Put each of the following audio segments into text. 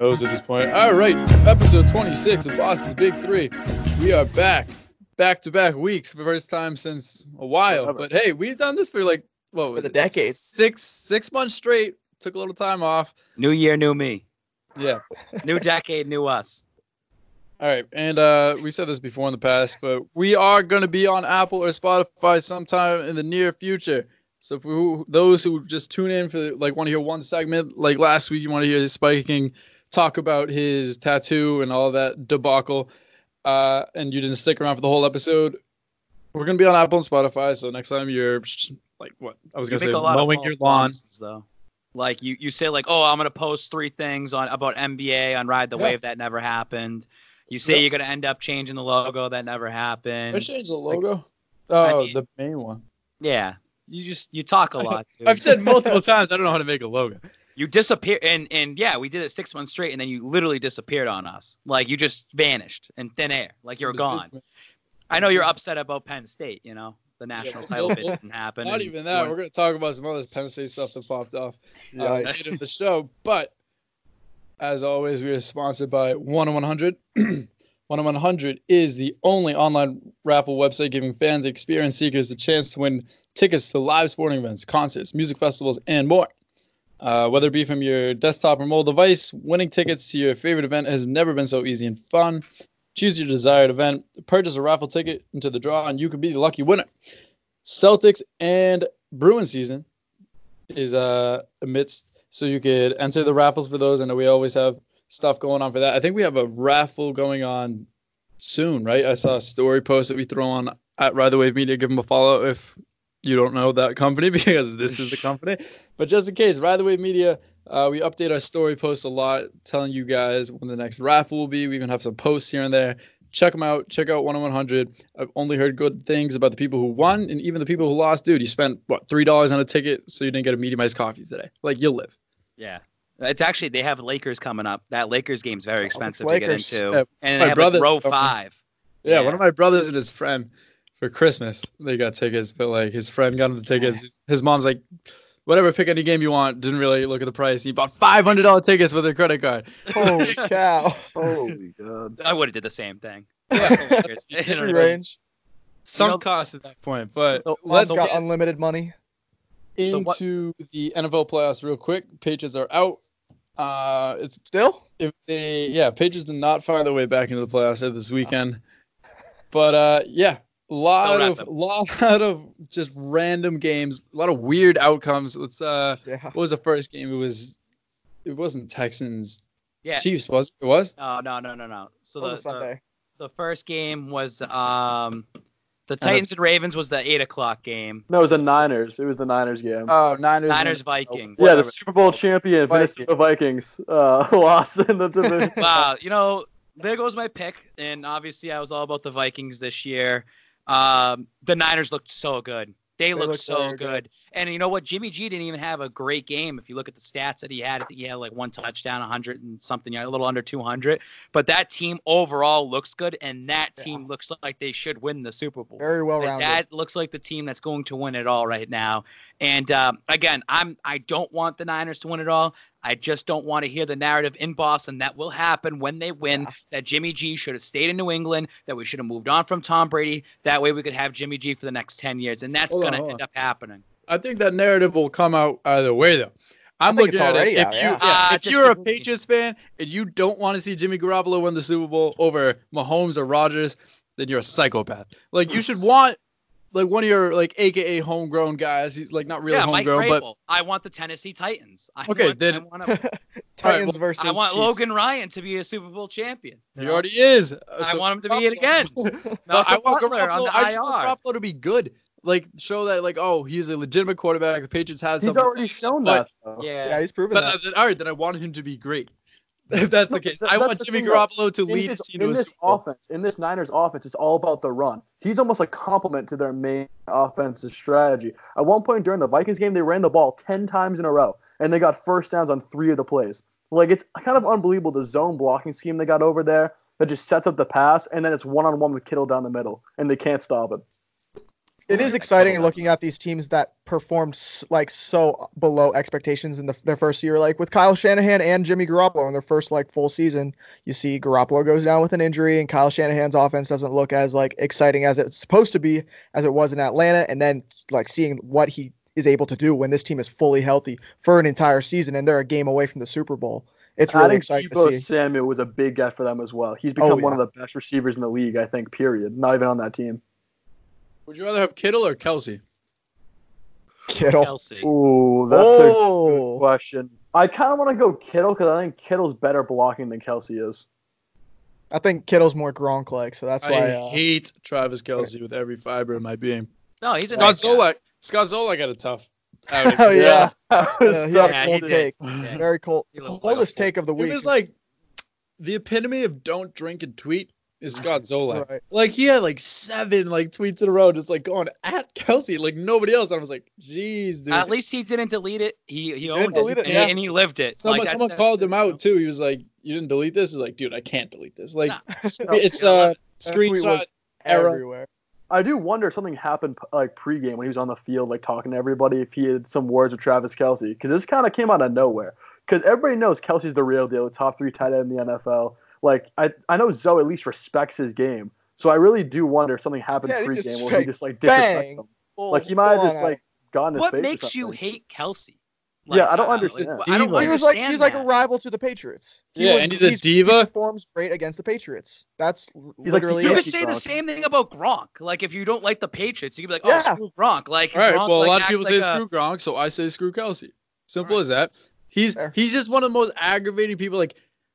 knows at this point. All right, episode 26 of Boston's Big Three. We are back, back to back weeks for the first time since a while. But hey, we've done this for like what was For it? the decade. Six six months straight. Took a little time off. New year, new me. Yeah. New decade, new us. All right, and uh, we said this before in the past, but we are going to be on Apple or Spotify sometime in the near future. So for who, those who just tune in for like want to hear one segment, like last week, you want to hear Spike King talk about his tattoo and all that debacle, uh, and you didn't stick around for the whole episode. We're gonna be on Apple and Spotify, so next time you're like what I was You gonna say, a lot of mowing your lawn. though. Like you, you say like, oh, I'm gonna post three things on about NBA on Ride the Yeah. Wave that never happened. You say Yeah. you're gonna end up changing the logo that never I happened. changed the logo. oh, mean- the main one. Yeah, you just you talk a lot. Dude. I've said multiple times I don't know how to make a logo. you disappear and and yeah, we did it six months straight, and then you literally disappeared on us. Like you just vanished in thin air, like you're gone. I know you're upset about Penn State. You know the national title bid didn't happen. Not even that. We're going to talk about some other Penn State stuff that popped off uh, Yikes. later in the show. But as always, we are sponsored by One on One Hundred. One on One Hundred is the only online raffle website giving fans and experience seekers the chance to win tickets to live sporting events, concerts, music festivals, and more. Uh, whether it be from your desktop or mobile device, winning tickets to your favorite event has never been so easy and fun. Choose your desired event, purchase a raffle ticket into the draw, and you could be the lucky winner. Celtics and Bruin season is uh amidst, so you could enter the raffles for those. I know we always have stuff going on for that. I think we have a raffle going on soon, right? I saw a story post that we throw on at Ride the Wave Media. Give them a follow if you don't know that company because this is the company. But just in case, Ride the Wave Media, uh, we update our story posts a lot, telling you guys when the next raffle will be. We even have some posts here and there. Check them out. Check out 10100. I've only heard good things about the people who won and even the people who lost. Dude, you spent what three dollars on a ticket, so you didn't get a medium iced coffee today. Like you'll live. Yeah. It's actually they have Lakers coming up. That Lakers game's very expensive Lakers. to get into. Yeah, and my they have brother's like row five. Yeah, Yeah. one of my brothers and his friend for Christmas, they got tickets, but like his friend got him the tickets. His mom's like, whatever, pick any game you want. Didn't really look at the price. He bought five hundred dollar tickets with a credit card. Holy cow. Holy god. I would have did the same thing. Yeah. You range. Some know- cost at that point, but So, let's got get unlimited money. So what- into the NFL playoffs real quick. Patriots are out. Uh, it's Still? If they, yeah, Pages did not find their way back into the playoffs this weekend. But uh, yeah, a lot of lot of just random games, a lot of weird outcomes. Let's uh, Yeah. what was the first game? It was, it wasn't Texans Yeah. Chiefs, was it? it was? No, no, no, no, no. So What the, the the first game was um the Titans and Ravens was the eight o'clock game. No, it was the Niners. It was the Niners game. Oh, Niners. Niners Vikings. yeah, the. Super Bowl champion Vikings. Minnesota Vikings uh, lost in the division. wow, you know, there goes my pick. And obviously, I was all about the Vikings this year. Um, the Niners looked so good. They, look looked so good. good. And you know what? Jimmy G didn't even have a great game. If you look at the stats that he had, he had like one touchdown, 100 and something, a little under 200. But that team overall looks good, and that Yeah. team looks like they should win the Super Bowl. Very well rounded. that looks like the team that's going to win it all right now. And um, again, I'm I don't want the Niners to win it all. I just don't want to hear the narrative in Boston that will happen when they win. Yeah. That Jimmy G should have stayed in New England. That we should have moved on from Tom Brady. That way we could have Jimmy G for the next ten years, and that's going to end on. up happening. I think that narrative will come out either way, though. I'm looking at it. already If out, you, yeah. yeah, Uh, if just you're a Patriots fan and you don't want to see Jimmy Garoppolo win the Super Bowl over Mahomes or Rodgers, then you're a psychopath. Like you should want like one of your like AKA homegrown guys. He's like not really yeah, Mike homegrown, but I want the Tennessee Titans. I Okay, want, then- I want, a- Titans well, versus I want Chiefs. Logan Ryan to be a Super Bowl champion. he know? already is. I want him to be it again. No, I want Butler on Garoppolo. the I just want IR. Garoppolo to be good. Like show that like oh he's a legitimate quarterback. The Patriots had He's something. already shown But- that. Though. Yeah. Yeah, he's proven But that. uh, then, all right, then I wanted him to be great. If that's the case. I that's want Jimmy. Garoppolo to lead this, his team to a this Super Bowl. offense, in this Niners offense, it's all about the run. He's almost a complement to their main offensive strategy. At one point during the Vikings game, they ran the ball ten times in a row, and they got first downs on three of the plays. Like it's kind of unbelievable the zone blocking scheme they got over there that just sets up the pass, and then it's one on one with Kittle down the middle, and they can't stop it. It is exciting looking at these teams that performed like so below expectations in the, their first year. Like with Kyle Shanahan and Jimmy Garoppolo in their first like full season, you see Garoppolo goes down with an injury, and Kyle Shanahan's offense doesn't look as like exciting as it's supposed to be as it was in Atlanta. And then like seeing what he is able to do when this team is fully healthy for an entire season, and they're a game away from the Super Bowl. It's really exciting to Deebo see. Samuel was a big get for them as well. He's oh, become Oh, one yeah. of the best receivers in the league, I think. Period. Not even on that team. Would you rather have Kittle or Kelce? Kittle. Kelce. Ooh, that's a good Oh, question. I kind of want to go Kittle because I think Kittle's better blocking than Kelce is. I think Kittle's more Gronk like, so that's why. I Uh, hate Travis Kelce with every fiber of my being. No, he's a Scott nice guy. Zolak. Scott Zolak had a tough. outing. Oh, yeah. That was Yeah, he had a he cold did. take. Yeah. Very cold. He looked like Coldest take of the It week. was like the epitome of don't drink and tweet is Scott Zolak. Right. Like he had like seven like tweets in a row, just like going at Kelce, like nobody else. And I was like, "Jeez, dude." At least he didn't delete it. He he didn't owned it, it, and, yeah. he, and he lived it. someone Like, someone called him out too. He was like, "You didn't delete this." He's like, "Dude, I can't delete this." Like, Nah. it's a know uh what? That tweet was screenshot error. everywhere. I do wonder if something happened like pregame when he was on the field, like talking to everybody, if he had some words with Travis Kelce, because this kind of came out of nowhere. Because everybody knows Kelce's the real deal, top three tight end in the NFL. Like I, I know Zoe at least respects his game, so I really do wonder if something happened Yeah, he pregame where he just like bang. disrespects him. Like he might have just like gone in his What face or makes you hate Kelce? Yeah, I don't understand. Like, I don't Diva. He was like understand he's like a rival to the Patriots. He Yeah, was- and he's a He diva. performs great against the Patriots. That's He's like, literally You could it. he's say the same thing about Gronk. Like if you don't like the Patriots, you could be like, "Oh, Yeah. screw Gronk." Like, All right. Gronk, Well, a like, lot of acts people like say a- screw Gronk, so I say screw Kelce. Simple Right. as that. He's Fair. he's just one of the most aggravating people. Like,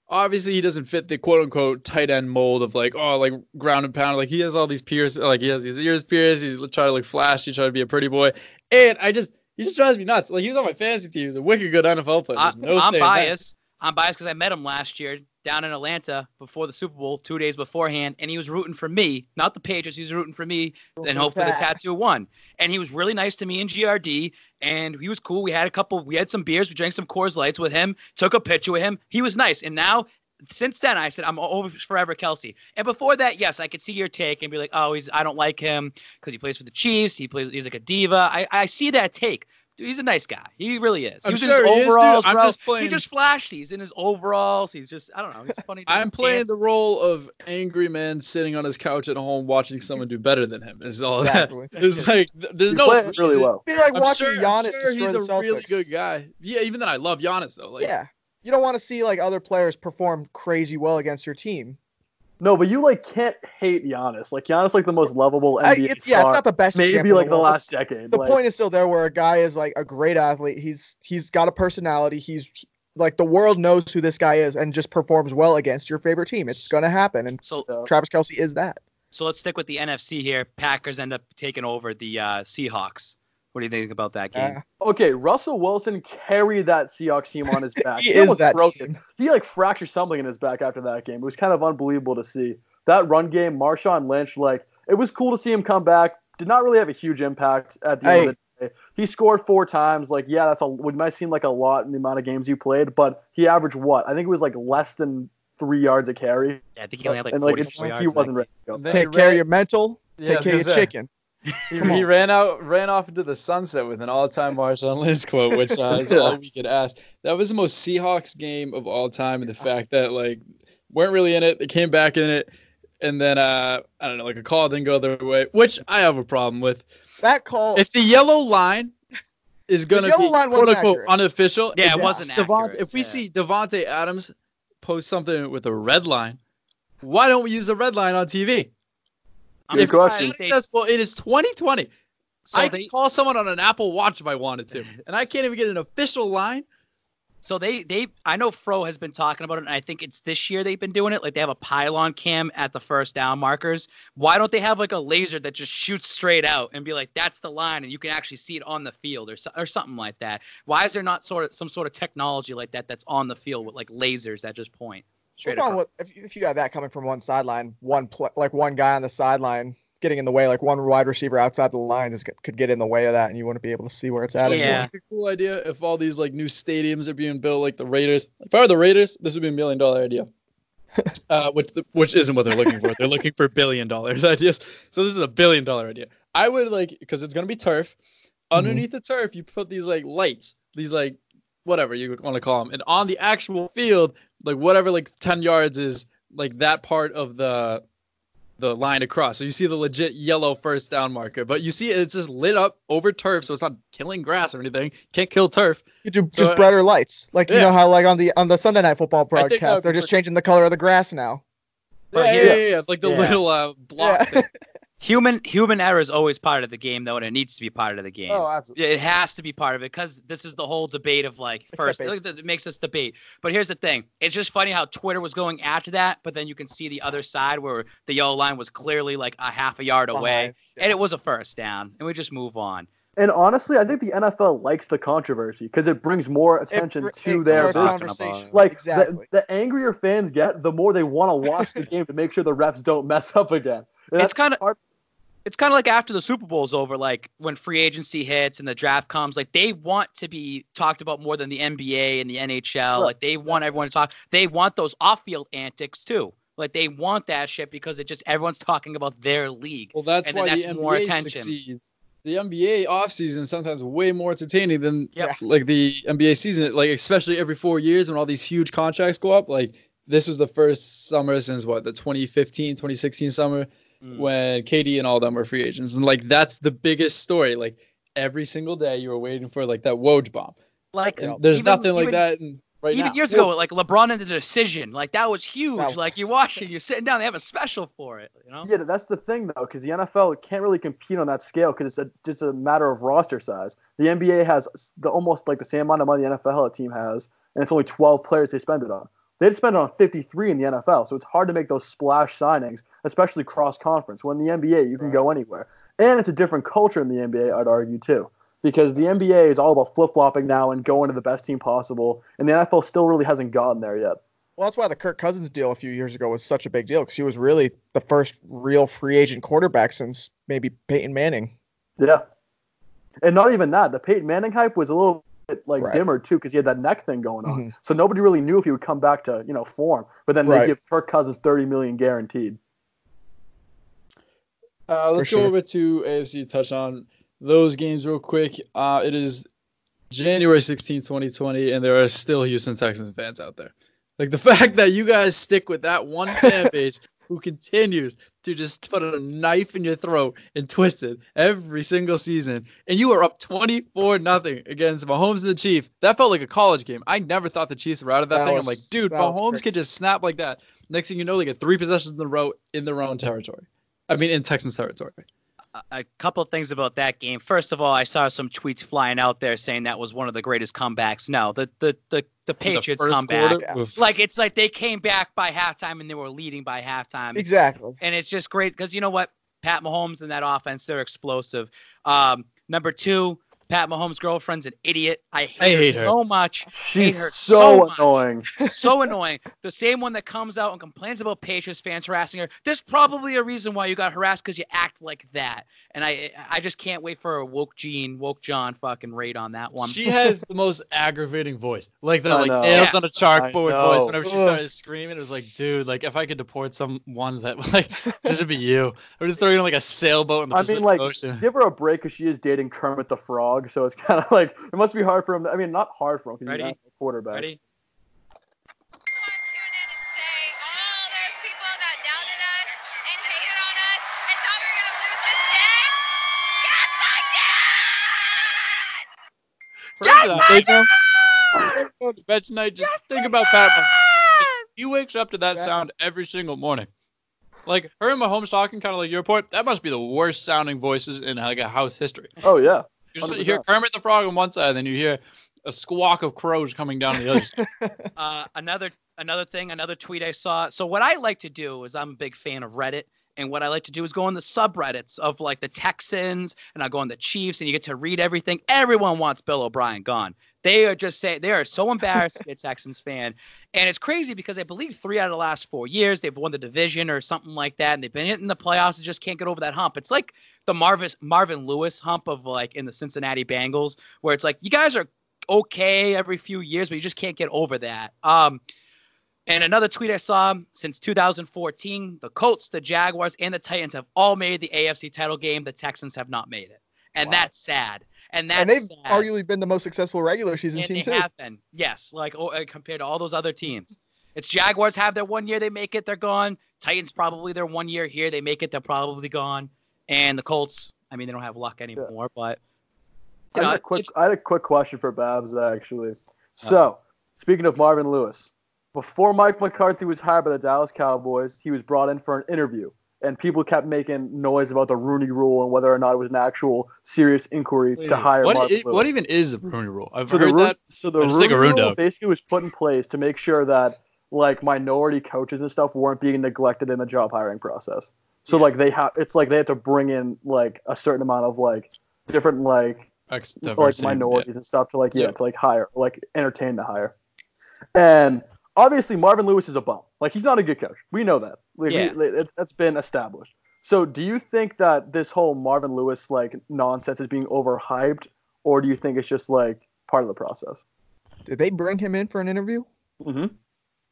obviously, he doesn't fit the quote unquote tight end mold of like, oh, like ground and pound. Like he has all these pierced, like he has these ears pierced. He's trying to like flashy, trying to be a pretty boy, and I just he just drives me nuts. Like he was on my fantasy team. He's a wicked good NFL player. I, There's no I'm saying that. biased. I'm biased because I met him last year down in Atlanta before the Super Bowl, two days beforehand, and he was rooting for me, not the Patriots. He was rooting for me, and hopefully the tattoo won. And he was really nice to me in GRD, and he was cool. We had a couple, we had some beers, we drank some Coors Lights with him, took a picture with him. He was nice, and now. Since then, I said I'm over forever Kelce. And before that, yes, I could see your take and be like, "Oh, he's I don't like him because he plays for the Chiefs. He plays he's like a diva." I, I see that take. Dude, he's a nice guy. He really is. He I'm was sure he his is, dude. I'm just playing- He just flashy. He's in his overalls. He's just I don't know. He's funny. I'm playing the role of angry man sitting on his couch at home watching someone do better than him. Is all Exactly. that. It's like there's You no play it really reason- well. Be like I'm watching sure, I'm Giannis sure he's the a really good guy. Yeah, even then I love Giannis though. Like, yeah, you don't want to see like other players perform crazy well against your team. No, but you like can't hate Giannis. Like Giannis, like the most lovable I, NBA it's, yeah, it's not the best. maybe example like the world. last decade. The like, point is still there, where a guy is like a great athlete. He's he's got a personality. He's like the world knows who this guy is, and just performs well against your favorite team. It's gonna happen, and So Yeah. Travis Kelce is that. so let's stick with the NFC here. Packers end up taking over the uh, Seahawks. What do you think about that game? Uh, Okay, Russell Wilson carried that Seahawks team on his back. he is that broke team. He like fractured something in his back after that game. It was kind of unbelievable to see. That run game, Marshawn Lynch, like it was cool to see him come back. Did not really have a huge impact at the end of the day. He scored four times. Like, yeah, that's a it might seem like a lot in the amount of games you played, but he averaged what? I think it was like less than three yards a carry. Yeah, I think he only had like and like 44 it- yards. he wasn't ready to go. Take he care of your mental. Yeah, take was care of your chicken. He, he ran out, ran off into the sunset with an all-time Marshawn Lynch quote, which uh, is all we could ask. That was the most Seahawks game of all time, and the fact that like weren't really in it, they came back in it, and then uh, I don't know, like a call didn't go their way, which I have a problem with. That call. If the yellow line is gonna yellow be line quote unquote accurate. unofficial, Yeah, if it wasn't Devont- If we yeah. see Davante Adams post something with a red line, why don't we use the red line on TV? I'm Good question. Successful. It is 2020. so I they can call someone on an Apple Watch if I wanted to, and I can't even get an official line. So they they I know Fro has been talking about it, and I think it's this year they've been doing it. Like they have a pylon cam at the first down markers. Why don't they have like a laser that just shoots straight out and be like, "That's the line," and you can actually see it on the field or or something like that? Why is there not sort of some sort of technology like that that's on the field with like lasers that just point straight Look on what, if, if you got that coming from one sideline, one pl- like one guy on the sideline getting in the way, like one wide receiver outside the line is, could get in the way of that, and you wouldn't be able to see where it's at. Yeah. Cool idea if all these like new stadiums are being built, like the Raiders. If I were the Raiders, this would be a million dollar idea. uh, which which isn't what they're looking for. They're looking for billion dollars ideas. So this is a billion dollar idea. I would like because it's gonna be turf. Underneath the turf, you put these like lights, these like whatever you want to call them, and on the actual field, like whatever like ten yards is like that part of the the line across. So you see the legit yellow first down marker, but you see it's just lit up over turf, so it's not killing grass or anything. Can't kill turf. You do So, just uh, brighter lights, like you know how like on the on the Sunday night football think that broadcast, they're just changing the color of the grass now. Yeah, yeah, yeah, yeah. Like the Yeah. little uh, block. Yeah. thing. Human human error is always part of the game, though, and it needs to be part of the game. Oh, absolutely. It has to be part of it because this is the whole debate of like first. Look, at the- it makes us debate. But here's the thing: it's just funny how Twitter was going after that, but then you can see the other side where the yellow line was clearly like a half a yard away, Behind, and it was a first down, and we just move on. And honestly, I think the NFL likes the controversy because it brings more attention br- to it their starts business. talking conversation. Like exactly. the, the angrier fans get, the more they want to watch the game to make sure the refs don't mess up again. And It's that's kind of hard- it's kind of like after the Super Bowl's over, like when free agency hits and the draft comes, like they want to be talked about more than the NBA and the NHL. Right. Like they want everyone to talk. They want those off-field antics too. Like they want that shit because it just everyone's talking about their league. Well, that's And why that's the more NBA attention. succeeds. The NBA offseason is sometimes way more entertaining than Yep. like the NBA season. Like especially every four years when all these huge contracts go up. Like this was the first summer since what the 2015, 2016 summer Mm. when KD and all them were free agents, and like that's the biggest story. Like every single day you were waiting for like that Woj bomb. Like And there's even- nothing like even- that in, right even now. years ago, like LeBron and the decision, like that was huge. That like you watch it, you're sitting down, they have a special for it. You know? Yeah, that's the thing though, because the NFL can't really compete on that scale because it's a, just a matter of roster size. The NBA has the almost like the same amount of money the NFL team has, and it's only 12 players they spend it on. They'd spend on 53 in the NFL, so it's hard to make those splash signings, especially cross conference. When the NBA, you can go anywhere, and it's a different culture in the NBA. I'd argue too, because the NBA is all about flip flopping now and going to the best team possible, and the NFL still really hasn't gotten there yet. Well, that's why the Kirk Cousins deal a few years ago was such a big deal because he was really the first real free agent quarterback since maybe Peyton Manning. Yeah. And not even that. The Peyton Manning hype was a little bit like Right. dimmer too because he had that neck thing going on. Mhm. So nobody really knew if he would come back to, you know, form. But then Right. they give Kirk Cousins 30 million guaranteed. Uh, let's For go over to AFC. Touch on those games real quick. Uh, it is January 16, 2020, and there are still Houston Texans fans out there. Like the fact that you guys stick with that one fan base who continues to just put a knife in your throat and twist it every single season, and you are up 24 nothing against Mahomes and the Chiefs. That felt like a college game. I never thought the Chiefs were out of that, That thing. was- I'm like, dude, Mahomes could just snap like that. Next thing you know, they get three possessions in a row in their own territory. I mean, in Texans territory. A- a couple of things about that game. First of all, I saw some tweets flying out there saying that was one of the greatest comebacks. No, the the the, the Patriots first comeback. quarter. Like it's like they came back by halftime and they were leading by halftime. Exactly. And it's just great because you know what? Pat Mahomes and that offense, they're explosive. Um, number two, Pat Mahomes' girlfriend's an idiot. I hate, I hate her, her. so much. She's her so, so much. annoying. so annoying. The same one that comes out and complains about Patriots fans harassing her. There's probably a reason why you got harassed because you act like that. And I I just can't wait for a woke Gene, woke John fucking raid on that one. She has the most aggravating voice, like the I like know. nails Yeah. on a chalkboard voice. Whenever she Ugh. started screaming, it was like, dude, like if I could deport someone that like just to be you, or just throw you in like a sailboat in the I mean, like, Ocean. give her a break because she is dating Kermit the Frog. So it's kind of like, it must be hard for him. To, I mean, not hard for him because he's not a quarterback. Ready? want to tune in and say all those people that doubted us and hated on us and thought we were going to lose this? Yes, I did! First off, go to bed tonight. Just think about Pat. Mahomes. He wakes up to that Yeah. sound every single morning. Like her and Mahomes talking, kind of like your point. That must be the worst sounding voices in like a house history. Oh, yeah. You just hear 100%. Kermit the Frog on one side, and then you hear a squawk of crows coming down the other side. Uh, another another thing, another tweet I saw. So what I like to do is I'm a big fan of Reddit. And what I like to do is go on the subreddits of like the Texans and I go on the Chiefs and you get to read everything. Everyone wants Bill O'Brien gone. They are just saying they are so embarrassed to be a Texans fan. And it's crazy because I believe three out of the last four years they've won the division or something like that. And they've been hitting the playoffs and just can't get over that hump. It's like the Marvin Marvin Lewis hump of like in the Cincinnati Bengals, where it's like you guys are okay every few years, but you just can't get over that. Um, And another tweet I saw since 2014, the Colts, the Jaguars, and the Titans have all made the AFC title game. The Texans have not made it. And Wow. that's sad. And that's and they've sad. arguably been the most successful regular season and team they too. have been. Yes, like oh, uh, compared to all those other teams. It's Jaguars have their one year, they make it, they're gone. Titans probably their one year here, they make it, they're probably gone. And the Colts, I mean, they don't have luck anymore, but you I, know, had a quick, I had a quick question for Babs actually. So, speaking of Marvin Lewis, before Mike McCarthy was hired by the Dallas Cowboys, he was brought in for an interview, and people kept making noise about the Rooney Rule and whether or not it was an actual serious inquiry Wait, to hire what, even is the Rooney Rule? I've so the heard that. so the Rooney a Rule basically was put in place to make sure that like minority coaches and stuff weren't being neglected in the job hiring process. So Yeah. like they have, it's like they have to bring in like a certain amount of like different like Ex- like minorities and stuff to like yeah, Yeah. to like hire like entertain the hire and obviously marvin lewis is a bum. Like he's not a good coach. We know that. Like, we- Yeah. it, that's been established. So do you think that this whole marvin lewis like nonsense is being overhyped or do you think it's just like part of the process? Did they bring him in for an interview? mm-hmm.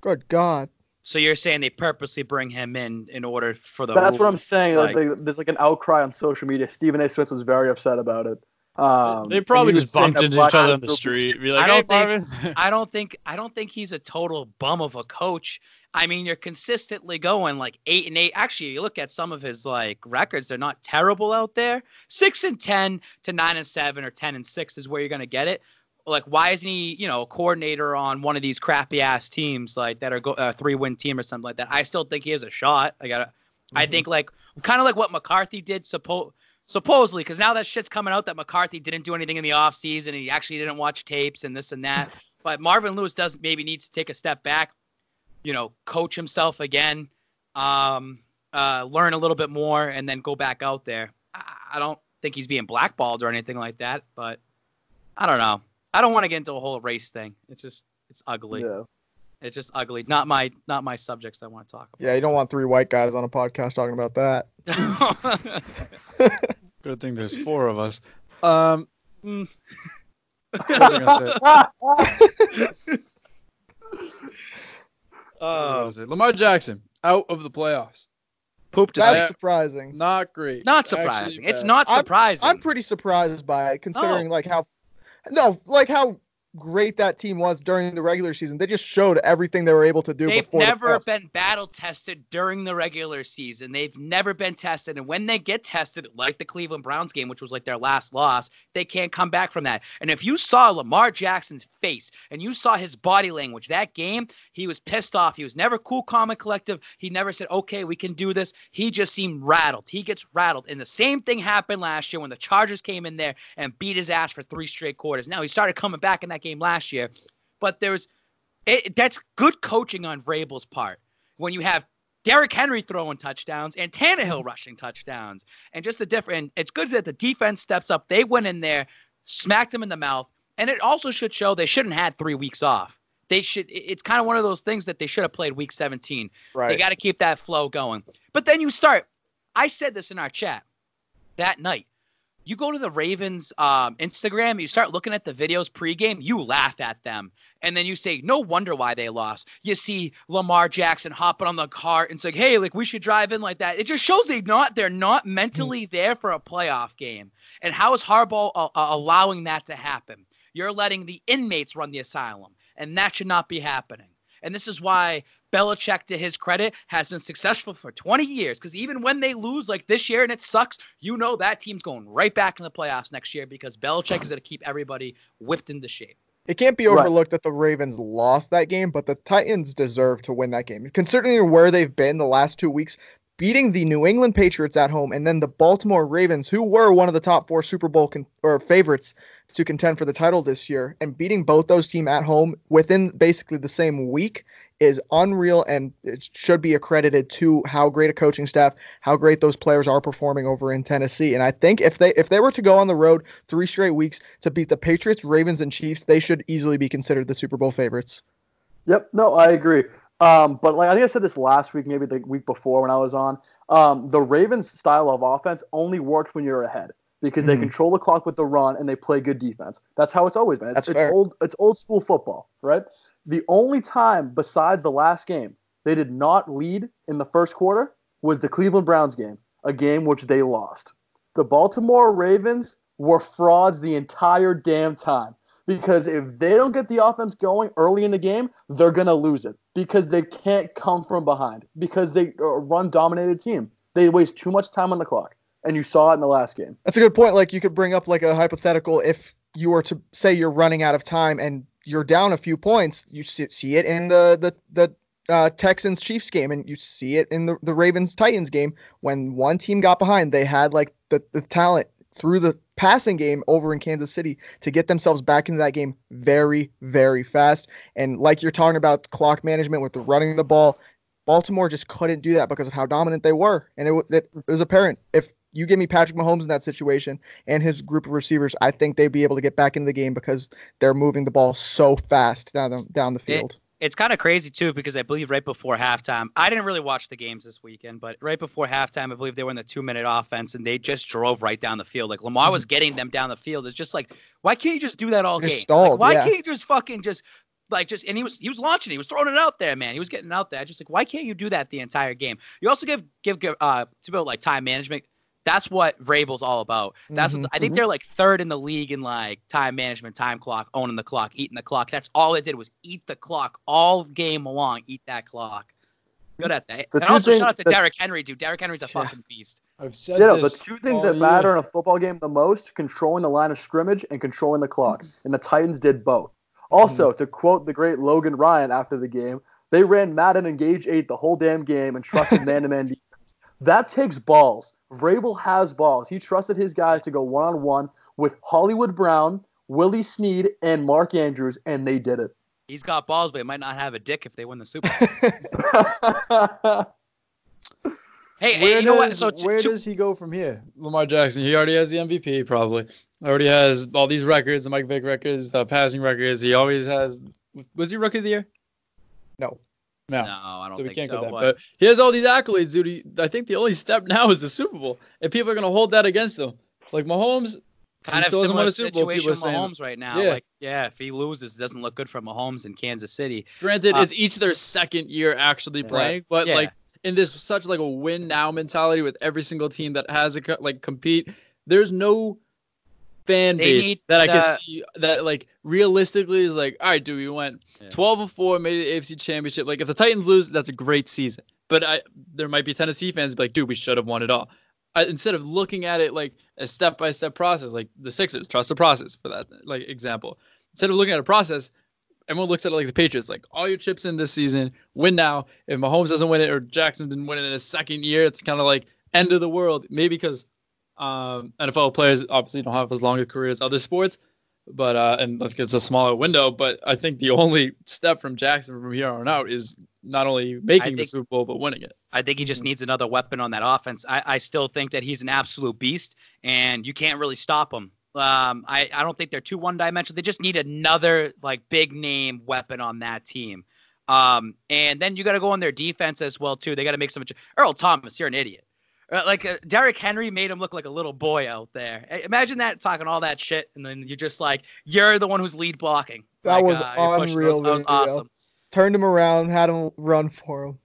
Good God. so you're saying they purposely bring him in in order for the that's what i'm saying. Like, like- they- there's like an outcry on social media. Stephen a. Smith was very upset about it um, they probably just bumped into each other on the street. Be I don't hey, think- I don't think I don't think he's a total bum of a coach. I mean, you're consistently going like eight and eight. Actually, you look at some of his like records; they're not terrible out there. Six and ten to nine and seven or ten and six is where you're gonna get it. Like, why isn't he, you know, a coordinator on one of these crappy ass teams like that are go- a three win team or something like that? I still think he has a shot. I got. to I think like kind of like what McCarthy did. Suppo- supposedly, because now that shit's coming out that McCarthy didn't do anything in the offseason and he actually didn't watch tapes and this and that. but Marvin Lewis does maybe need to take a step back, you know, coach himself again, um, uh, learn a little bit more, and then go back out there. I, I don't think he's being blackballed or anything like that, but I don't know. I don't want to get into a whole race thing. It's just it's ugly. yeah It's just ugly. Not my not my subjects I want to talk about. Yeah, you don't want three white guys on a podcast talking about that. Good thing there's four of us. Um, Mm. what was I gonna say? What Oh, was it? Lamar Jackson out of the playoffs. pooped his That's Yeah. surprising. Not great. Not Actually surprising. It's bad. not I'm- surprising. I'm pretty surprised by it, considering like how, no, like how great that team was during the regular season. They just showed everything they were able to do They've before. the never playoffs. been battle tested during the regular season. They've never been tested. And when they get tested, like the Cleveland Browns game, which was like their last loss, they can't come back from that. And if you saw Lamar Jackson's face and you saw his body language that game, he was pissed off. He was never cool, calm, and collective. He never said, okay, we can do this. He just seemed rattled. He gets rattled. And the same thing happened last year when the Chargers came in there and beat his ass for three straight quarters. Now he started coming back in that game last year. But there's it, that's good coaching on Vrabel's part. When you have Derrick Henry throwing touchdowns and Tannehill mm-hmm. rushing touchdowns, and just the different. It's good that the defense steps up. They went in there, smacked him in the mouth, and it also should show they shouldn't have had three weeks off. They should. It's kind of one of those things that they should have played week 17. Right. They got to keep that flow going. But then you start. I said this in our chat that night. You go to the Ravens um, Instagram, you start looking at the videos pregame, you laugh at them. And then you say, no wonder why they lost. You see Lamar Jackson hopping on the car and saying, hey, like we should drive in like that. It just shows they not they're not mentally there for a playoff game. And how is Harbaugh uh, uh, allowing that to happen? You're letting the inmates run the asylum, and that should not be happening. And this is why Belichick, to his credit, has been successful for 20 years. Because even when they lose, like this year, and it sucks, you know that team's going right back in the playoffs next year because Belichick is going to keep everybody whipped into shape. It can't be Right. overlooked that the Ravens lost that game, but the Titans deserve to win that game. Considering where they've been the last two weeks, beating the New England Patriots at home and then the Baltimore Ravens, who were one of the top four Super Bowl con- or favorites to contend for the title this year, and beating both those teams at home within basically the same week is unreal and it should be accredited to how great a coaching staff, how great those players are performing over in Tennessee. And I think if they if they were to go on the road three straight weeks to beat the Patriots, Ravens, and Chiefs, they should easily be considered the Super Bowl favorites. Yep. No, I agree. Um, but like I think I said this last week, maybe the week before when I was on. Um, the Ravens' style of offense only works when you're ahead because they Mhm. control the clock with the run and they play good defense. That's how it's always been. It's, That's it's fair. old. It's old school football, right? The only time besides the last game they did not lead in the first quarter was the Cleveland Browns game, a game which they lost. The Baltimore Ravens were frauds the entire damn time because if they don't get the offense going early in the game, they're going to lose it because they can't come from behind because they are run dominated team. They waste too much time on the clock. And you saw it in the last game. That's a good point. Like you could bring up like a hypothetical if you were to say you're running out of time and you're down a few points, you see, see it in the the the uh, Texans Chiefs game, and you see it in the, the Ravens Titans game when one team got behind, they had like the, the talent through the passing game over in Kansas City to get themselves back into that game very, very fast. And like you're talking about clock management with the running the ball, Baltimore just couldn't do that because of how dominant they were. And it, it, it was apparent. If you give me Patrick Mahomes in that situation and his group of receivers, I think they'd be able to get back into the game because they're moving the ball so fast down the, down the field. It, it's kind of crazy too because I believe right before halftime, I didn't really watch the games this weekend, but right before halftime, I believe they were in the two minute offense and they just drove right down the field. Like Lamar was getting them down the field. It's just like, why can't you just do that all game? stalled, like, why yeah. can't you just fucking just like just and he was he was launching, he was throwing it out there, man. He was getting out there. Just like why can't you do that the entire game? You also give give, give uh to about like time management. That's what Vrabel's all about. That's Mhm, what, I think mm-hmm. they're like third in the league in like time management, time clock, owning the clock, eating the clock. That's all it did was eat the clock all game long. Eat that clock. Good at that. The and also things shout out to that- Derrick Henry, dude. Derrick Henry's a Yeah. fucking beast. I've said Yeah, no, the two things all that matter year. in a football game the most controlling the line of scrimmage and controlling the clock. Mm-hmm. And the Titans did both. Also, mm-hmm. to quote the great Logan Ryan after the game, they ran Madden and Gage 8 the whole damn game and trusted man to man defense. That takes balls. Vrabel has balls. He trusted his guys to go one on one with Hollywood Brown, Willie Snead, and Mark Andrews, and they did it. He's got balls, but he might not have a dick if they win the Super Bowl. hey, hey, Where, you know what? does, So t- where two- does he go from here? Lamar Jackson. He already has the MVP, probably. Already has all these records, the Mike Vick records, the passing records. He always has. Was he rookie of the year? No. No. no, I don't so we think can't so. go that. but- But he has all these accolades, dude. He, I think the only step now is the Super Bowl, and people are gonna hold that against him. Like Mahomes, kind he of still hasn't won similar a Super Bowl. situation People are with saying, Mahomes right now. Yeah. Like, yeah, if he loses, it doesn't look good for Mahomes in Kansas City. granted, Uh, it's each their second year actually Right. playing, but Yeah. like in this such like a win now mentality with every single team that has a co- like compete. There's no fan They base that I can see that like realistically is like, all right, dude, we went Yeah. 12 of 4, made the AFC championship. Like if the Titans lose, that's a great season. But I there might be Tennessee fans be like, dude, we should have won it all. I, instead of looking at it like a step by step process, like the Sixers, trust the process for that like example. Instead of looking at a process, everyone looks at it like the Patriots, like all your chips in this season, win now. If Mahomes doesn't win it or Jackson didn't win it in his second year, it's kind of like end of the world. Maybe because um, NFL players obviously don't have as long a career as other sports, but uh, and like it's a smaller window. But I think the only step from Jackson from here on out is not only making the Super Bowl but winning it. I think he just needs another weapon on that offense. I, I still think that he's an absolute beast, and you can't really stop him. Um, I, I don't think they're too one dimensional. They just need another like big name weapon on that team. Um, and then you got to go on their defense as well too. They got to make some. Earl Thomas, you're an idiot. Uh, Like uh, Derrick Henry made him look like a little boy out there. Imagine that talking all that shit, and then you're just like you're the one who's lead blocking. That Like, was uh, unreal That was awesome. Turned him around, had him run for him.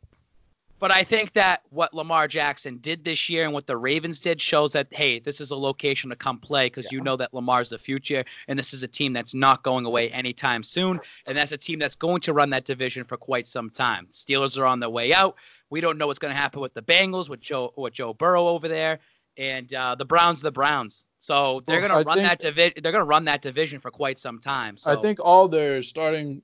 But I think that what Lamar Jackson did this year and what the Ravens did shows that hey, this is a location to come play because you know that Lamar's the future, and this is a team that's not going away anytime soon, and that's a team that's going to run that division for quite some time. Steelers are on their way out. We don't know what's going to happen with the Bengals with Joe with Joe Burrow over there, and uh, the Browns, the Browns. So they're Well, going to run think- that division. They're going to run that division for quite some time. So I think all their starting,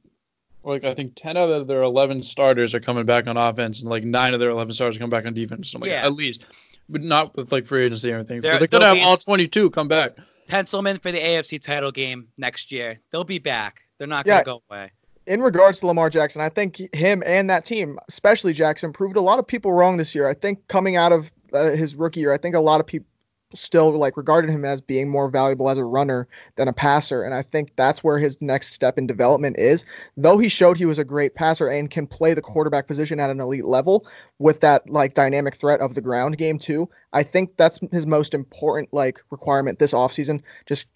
like I think ten out of their eleven starters are coming back on offense, and like nine of their eleven starters come back on defense. Something Yeah. at least, but not with like free agency or anything. They're- so they could they'll have all twenty-two come back. pencil them for the AFC title game next year. They'll be back. They're not going to go away. In regards to Lamar Jackson, I think him and that team, especially Jackson, proved a lot of people wrong this year. I think coming out of uh, his rookie year, I think a lot of people still like regarded him as being more valuable as a runner than a passer, and I think that's where his next step in development is. Though he showed he was a great passer and can play the quarterback position at an elite level with that like dynamic threat of the ground game too, I think that's his most important like requirement this offseason. Just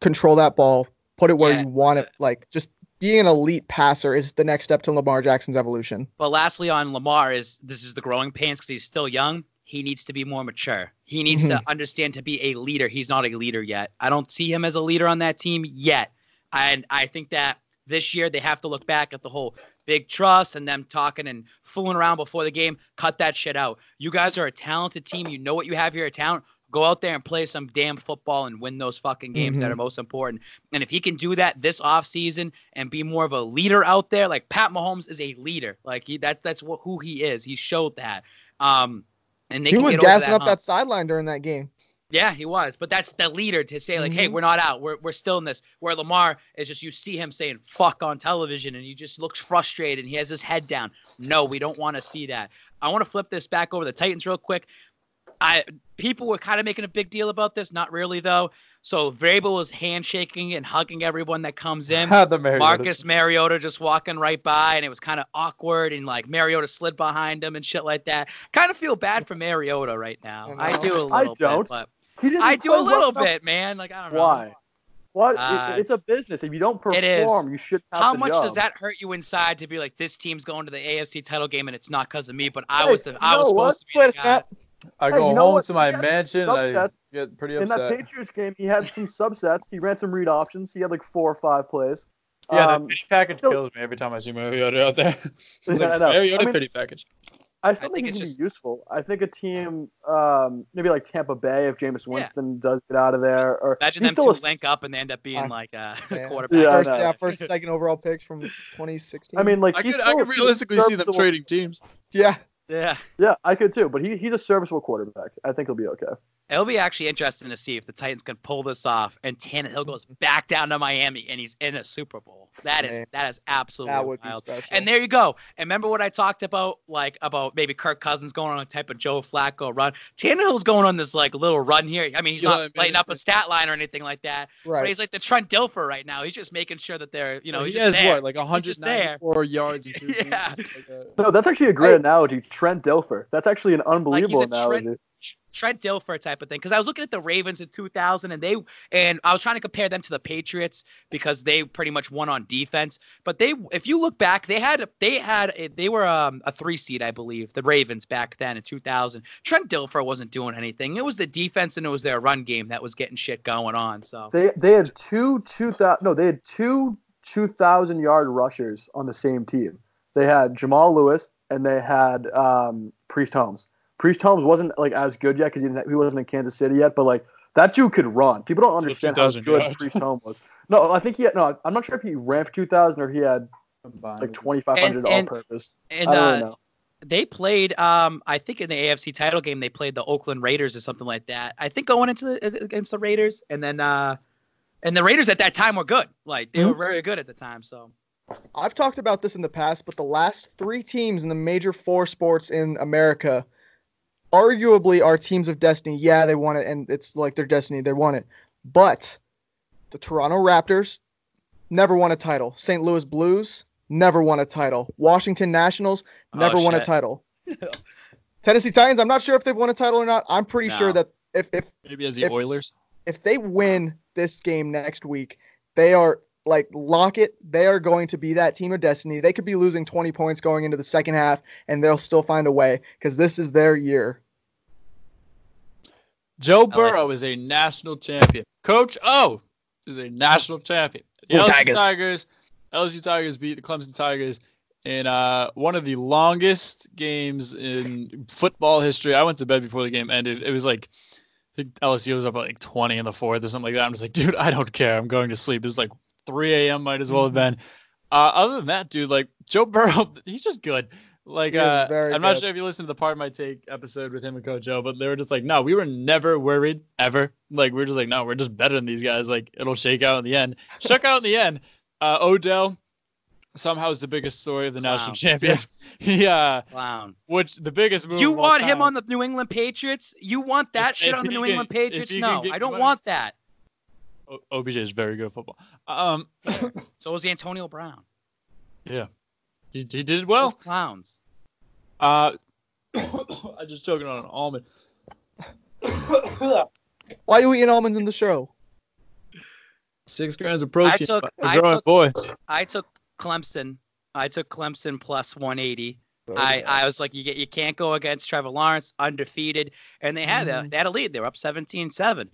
control that ball, put it where Yeah. you want it, like just being an elite passer is the next step to Lamar Jackson's evolution. But lastly, on Lamar is this is the growing pains because he's still young. He needs to be more mature. He needs to mm-hmm. understand to be a leader. He's not a leader yet. I don't see him as a leader on that team yet. And I think that this year they have to look back at the whole big trust and them talking and fooling around before the game. Cut that shit out. You guys are a talented team. You know what you have here at talent. Go out there and play some damn football and win those fucking games that Mhm. are most important. And if he can do that this offseason and be more of a leader out there, like Pat Mahomes is a leader. Like he that's that's what who he is. He showed that. Um and they He can was gassing up hump. that sideline during that game. Yeah, he was. But that's the leader to say, like, hey, Mhm. we're not out. We're, we're still in this. Where Lamar is just, you see him saying fuck on television and he just looks frustrated and he has his head down. No, we don't want to see that. I want to flip this back over the Titans real quick. I People were kind of making a big deal about this. Not really, though. So Vrabel was handshaking and hugging everyone that comes in. the Mariota. Marcus Mariota just walking right by, and it was kind of awkward, and like Mariota slid behind him and shit like that. Kind of feel bad for Mariota right now. I I, do a little I bit, don't. but I do a little well bit, man. Like I don't know. Why? What? Uh, it's a business. If you don't it is. perform, you should have How the much job. does that hurt you inside to be like this team's going to the AFC title game and it's not because of me, but I Hey, was the I was know what? supposed to be Play the a guy. snap. I Hey, go you know home what? to my He had mansion and I get pretty upset. In that. Patriots game, he had some subsets. He ran some read options. He had like four or five plays. Yeah, Um, the pity package so- kills me every time I see Mariota out there. it's Yeah, like, I know. Mariota I mean- pity package. I still I think, think he it's can be useful. I think a team, um, maybe like Tampa Bay, if Jameis Yeah. Winston does get out of there, or Imagine he's them still two a- link up and they end up being I- like a, Yeah. quarterback. Yeah, first, yeah, first, second overall picks from 2016. I mean, like I he's could, I could realistically see them trading teams. yeah, Yeah. Yeah, I could too. But he, he's a serviceable quarterback. I think he'll be okay. It'll be actually interesting to see if the Titans can pull this off and Tannehill goes back down to Miami and he's in a Super Bowl. That is Man. that is absolutely that would be special. And there you go. And remember what I talked about, like about maybe Kirk Cousins going on a type of Joe Flacco run. Tannehill's going on this like little run here. I mean, he's Yeah, not I lighting up a stat line or anything like that. But right. he's like the Trent Dilfer right now. He's just making sure that they're, you know, he's he just has there. what, like just 194 yards and two Yeah. Like that. No, that's actually a great Hey. analogy. Trent Dilfer. That's actually an unbelievable a analogy. Trent Dilfer type of thing. Because I was looking at the Ravens in 2000, and they and I was trying to compare them to the Patriots because they pretty much won on defense. But they, if you look back, they had they had they were um, a three seed, I believe, the Ravens back then in 2000. Trent Dilfer wasn't doing anything. It was the defense and it was their run game that was getting shit going on. So They they had two two thousand no, they had two two thousand yard rushers on the same team. They had Jamal Lewis and they had um, Priest Holmes. Priest Holmes wasn't like as good yet because he, he wasn't in Kansas City yet, but like that dude could run. People don't understand how 2,000 good yards. Priest Holmes was. No, I think he had no. I'm not sure if he ran for two thousand or he had like twenty five hundred all purpose. and I don't uh, really know. they played um I think in the AFC title game they played the Oakland Raiders or something like that. I think going into the against the Raiders and then uh and the Raiders at that time were good. Like they were very good at the time. So I've talked about this in the past, but the last three teams in the major four sports in America arguably are teams of destiny. Yeah, they won it, and it's like their destiny. They won it. But the Toronto Raptors never won a title. St. Louis Blues never won a title. Washington Nationals oh, never Oh, won a title. Tennessee Titans, I'm not sure if they've won a title or not. I'm pretty sure that if, if Maybe as the If- Oilers. if they win this game next week, they are like lock it. They are going to be that team of destiny. They could be losing 20 points going into the second half, and they'll still find a way because this is their year. Joe like Burrow is a national champion. Coach O is a national champion. The Go LSU Tigers. Tigers. LSU Tigers beat the Clemson Tigers in uh, one of the longest games in football history. I went to bed before the game ended. It was like I think LSU was up at like 20 in the fourth or something like that. I'm just like, dude, I don't care. I'm going to sleep. It's like 3 a.m. Might as well have been. Uh, other than that, dude, like Joe Burrow, he's just good. Like, uh, I'm not sure if you listened to the part of my take episode with him and Coach Joe, but they were just like, no, we were never worried ever. Like, we are just like, no, we're just better than these guys. Like, it'll shake out in the end. Shook out in the end. Uh, Odell somehow is the biggest story of the national Wow. champion. he, uh, clown. which the biggest move. You want him on the New England Patriots? You want that If- shit if on the New can- England Patriots? No, get I don't want that. O- OBJ is very good at football. Um, So was Antonio Brown. yeah, he, he did Both well. clowns. Uh, I just choking on an almond. Why are you eating almonds in the show? Six grams of protein. took- a I growing took- boy. I took Clemson. I took Clemson plus 180. I, I was like, you get you can't go against Trevor Lawrence, undefeated, and they had a Mhm. they had a lead. They were up 17-7.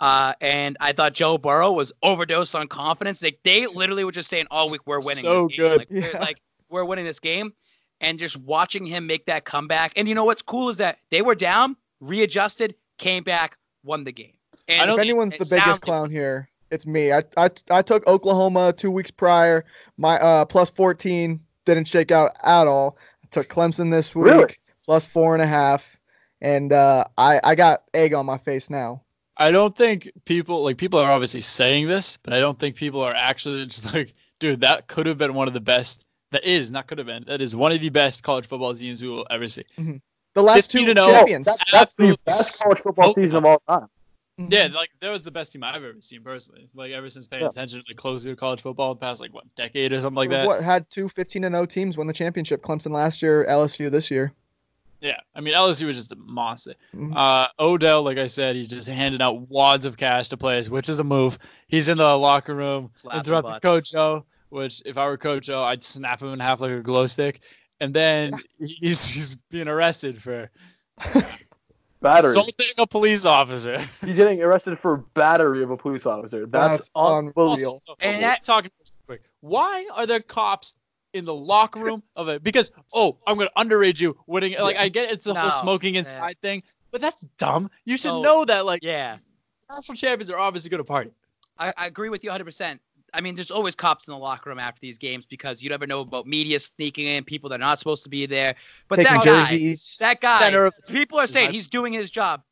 Uh, and I thought Joe Burrow was overdosed on confidence. Like they literally were just saying all week, "We're winning." So this game. good. Like, we're- like we're winning this game, and just watching him make that comeback. And you know what's cool is that they were down, readjusted, came back, won the game. And I don't if anyone's it the biggest sounded- clown here, it's me. I, I I took Oklahoma two weeks prior. My uh plus fourteen didn't shake out at all. I took Clemson this week Really? plus four and a half, and uh, I I got egg on my face now. I don't think people like people are obviously saying this, but I don't think people are actually just like, dude, that could have been one of the best. That is not could have been. That is one of the best college football teams we will ever see. The last two and oh. champions. That- that's the best college football season of all time. Mhm. Yeah, like that was the best team I've ever seen personally. Like ever since paying Yeah. attention to the closely to college football the past like what decade or something like that. What had two 15 and 0 teams win the championship? Clemson last year, LSU this year. Yeah, I mean LSU was just a monster. Mhm. Uh, Odell, like I said, he's just handing out wads of cash to players, which is a move. He's in the locker room, Slapping interrupting butts. Coach O, which if I were Coach O, I'd snap him in half like a glow stick. And then he's he's being arrested for Battery. assaulting a police officer. He's getting arrested for battery of a police officer. That's, That's unbelievable. unreal. Also, And and that- talking quick. Why are there cops in the locker room of it? Because oh, I'm gonna underage you. Winning like I get it's the No, whole smoking yeah. inside thing, but that's dumb. You should So, know that like Yeah, national champions are obviously gonna party. I, I agree with you 100%. I mean, there's always cops in the locker room after these games because you never know about media sneaking in, people that are not supposed to be there. But Taking that guy, jerseys. that guy, Center of- people are saying he's doing his job.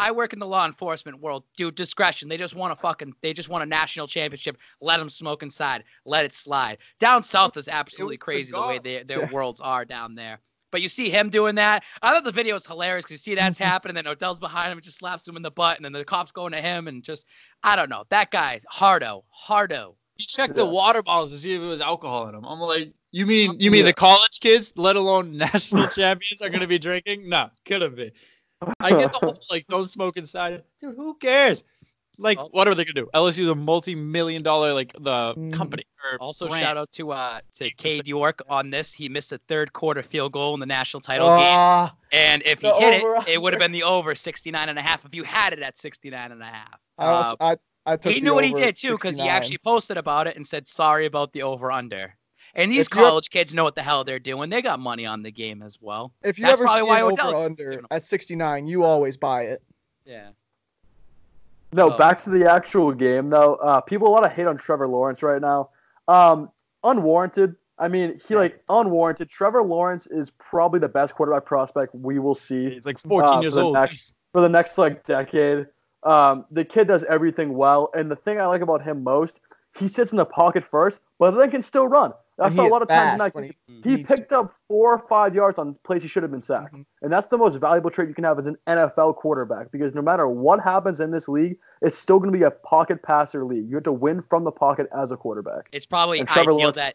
I work in the law enforcement world. Dude, discretion. They just want a fucking, they just want a national championship. Let them smoke inside. Let it slide. Down south is absolutely was crazy the way cigar. they, their Yeah. worlds are down there. But you see him doing that. I thought the video was hilarious because you see that's happening. Then Odell's behind him and just slaps him in the butt. And then the cops going to him and just, I don't know. That guy, hardo, hardo. He checked the water bottles to see if it was alcohol in them. I'm like, you mean you mean Yeah. the college kids, let alone national champions, are gonna be drinking? No, couldn't be. I get the whole like don't smoke inside, dude. Who cares? Like, Well- what are they gonna do? LSU is a multi-million dollar like the Mhm. company. Also, brand. shout out to uh to Cade York on this. He missed a third quarter field goal in the national title game. Ah, And if he hit over- it, it would have been the over 69 and a half if you had it at 69 and a half. I, was, Uh, I, I took he knew what he did too because he actually posted about it and said sorry about the over under. And these If you ever- college kids know what the hell they're doing. They got money on the game as well. If you that's ever probably see why an Odell's over under at 69, you always buy it. Yeah. No, So- back to the actual game though. Uh, people a lot of hate on Trevor Lawrence right now. Um, unwarranted. I mean, he like unwarranted. Trevor Lawrence is probably the best quarterback prospect we will see He's like 14 uh, years old. Next, for the next like decade. Um, the kid does everything well, and the thing I like about him most, he sits in the pocket first, but then can still run. I saw a lot of times in that when game, he he needs to. picked up four or five yards on plays he should have been sacked. Mhm. And that's the most valuable trait you can have as an NFL quarterback because no matter what happens in this league, it's still going to be a pocket passer league. You have to win from the pocket as a quarterback. It's probably And Trevor ideal Lawrence- that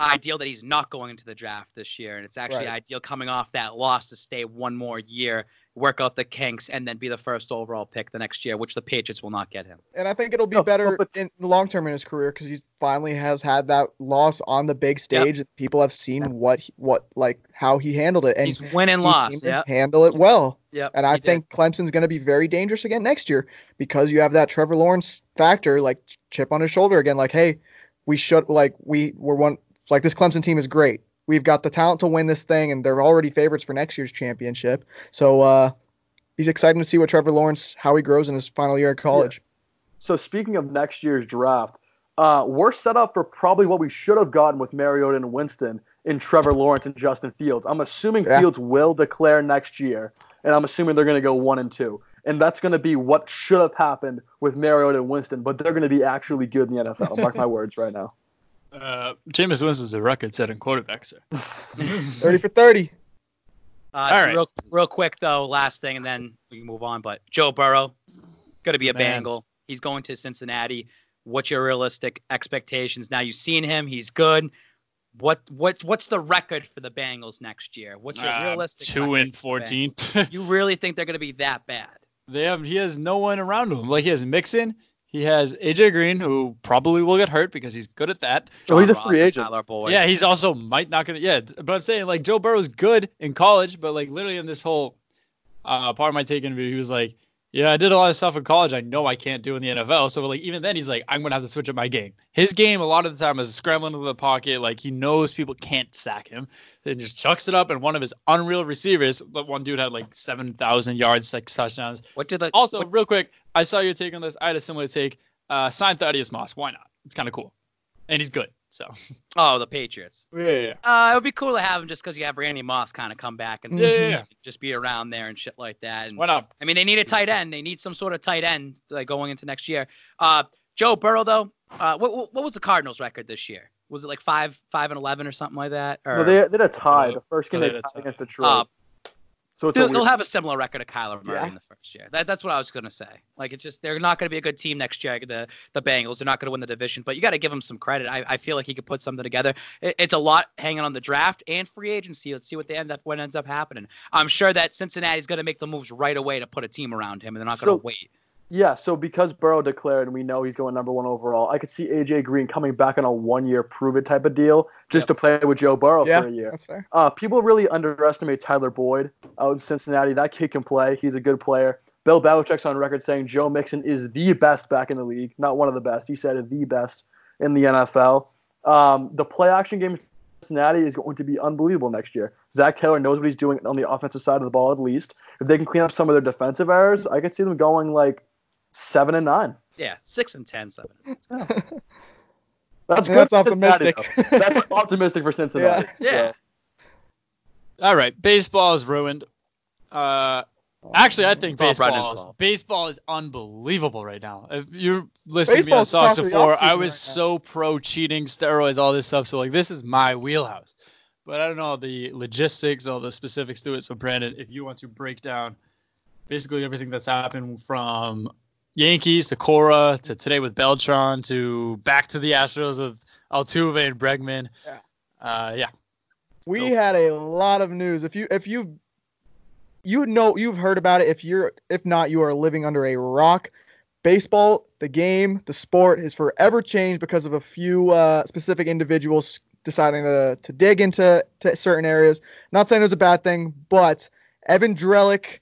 ideal that he's not going into the draft this year, and it's actually Right. ideal coming off that loss to stay one more year, work out the kinks, and then be the first overall pick the next year, which the Patriots will not get him. And I think it'll be No, better but- in the long term in his career because he finally has had that loss on the big stage. and People have seen what he, what like how he handled it, and he's win and he loss. seemed to Yeah, handle it well. yep. And I he did. think Clemson's going to be very dangerous again next year because you have that Trevor Lawrence factor, like chip on his shoulder again. Like, hey, we should like we were one like this Clemson team is great. We've got the talent to win this thing, and they're already favorites for next year's championship. So uh, he's excited to see what Trevor Lawrence how he grows in his final year at college. So speaking of next year's draft, uh, we're set up for probably what we should have gotten with Mariota and Winston in Trevor Lawrence and Justin Fields. I'm assuming Yeah. Fields will declare next year, and I'm assuming they're going to go one and two. And that's going to be what should have happened with Mariota and Winston, but they're going to be actually good in the NFL. Mark my words right now. Uh, Jameis Winston's a record-setting quarterback, sir. Thirty for thirty. Uh, All right. real, real quick though, last thing, and then we can move on. But Joe Burrow, going to be a Man. Bengal. He's going to Cincinnati. What's your realistic expectations? Now you've seen him; he's good. What what what's the record for the Bengals next year? What's your Uh, realistic? two record and fourteen. You really think they're going to be that bad? they have he has no one around him. Like he has Mixon, He has AJ Green, who probably will get hurt because he's good at that. Oh, he's a John free agent. Tyler Boyd. Yeah, he's also might not gonna. Yeah, but I'm saying like Joe Burrow's good in college, but like literally in this whole uh, part of my take interview, he was like, "Yeah, I did a lot of stuff in college. I know I can't do in the NFL." So like even then, he's like, "I'm gonna have to switch up my game." His game a lot of the time is scrambling into the pocket. Like he knows people can't sack him, then just chucks it up, and one of his unreal receivers, but one dude had like seven thousand yards, six touchdowns. What did the Also, what- real quick, I saw your take on this. I had a similar take. Uh, sign Thaddeus Moss. Why not? It's kind of cool, and he's good. So oh the Patriots? yeah, yeah, Uh, it would be cool to have him just because you have Randy Moss kind of come back and yeah, yeah, yeah. just be around there and shit like that. And Why not? I mean, they need a tight end. They need some sort of tight end like going into next year. Uh, Joe Burrow though, uh, what what what was the Cardinals' record this year? Was it like five five and eleven or something like that? Or No, they, they had a tie. The first game Oh, they they tied tie. against Detroit. Uh, so they'll, weird. they'll have a similar record to Kyler Murray Yeah. in the first year. That, that's what I was gonna say. Like it's just they're not gonna be a good team next year. The the Bengals they're not gonna win the division, but you got to give him some credit. I, I feel like he could put something together. It, it's a lot hanging on the draft and free agency. Let's see what they end up what ends up happening. I'm sure that Cincinnati's gonna make the moves right away to put a team around him, and they're not gonna So- wait. Yeah, so because Burrow declared and we know he's going number one overall, I could see AJ Green coming back on a one year prove it type of deal just to play with Joe Burrow Yeah, for a year. that's fair. Uh, people really underestimate Tyler Boyd out in Cincinnati. That kid can play. He's a good player. Bill Belichick's on record saying Joe Mixon is the best back in the league. Not one of the best. He said the best in the NFL. Um, the play action game in Cincinnati is going to be unbelievable next year. Zac Taylor knows what he's doing on the offensive side of the ball at least. If they can clean up some of their defensive errors, I could see them going like seven and nine. Yeah, six and ten, seven. That's Yeah, good. that's optimistic. That's optimistic for Cincinnati. Yeah. All right, baseball is ruined. Uh, actually, I think baseball is, baseball is unbelievable right now. If you're listening Baseball's to me on Sox probably before, I was now. so pro cheating, steroids, all this stuff. So like, this is my wheelhouse. But I don't know the logistics, all the specifics to it. So Brandon, if you want to break down basically everything that's happened from Yankees to Cora to today with Beltran to back to the Astros with Altuve and Bregman. Yeah. Uh, yeah. We Go. had a lot of news. If you if you you know you've heard about it. If you're if not, you are living under a rock. Baseball, the game, the sport is forever changed because of a few uh, specific individuals deciding to to dig into to certain areas. Not saying it was a bad thing, but Evan Drellich,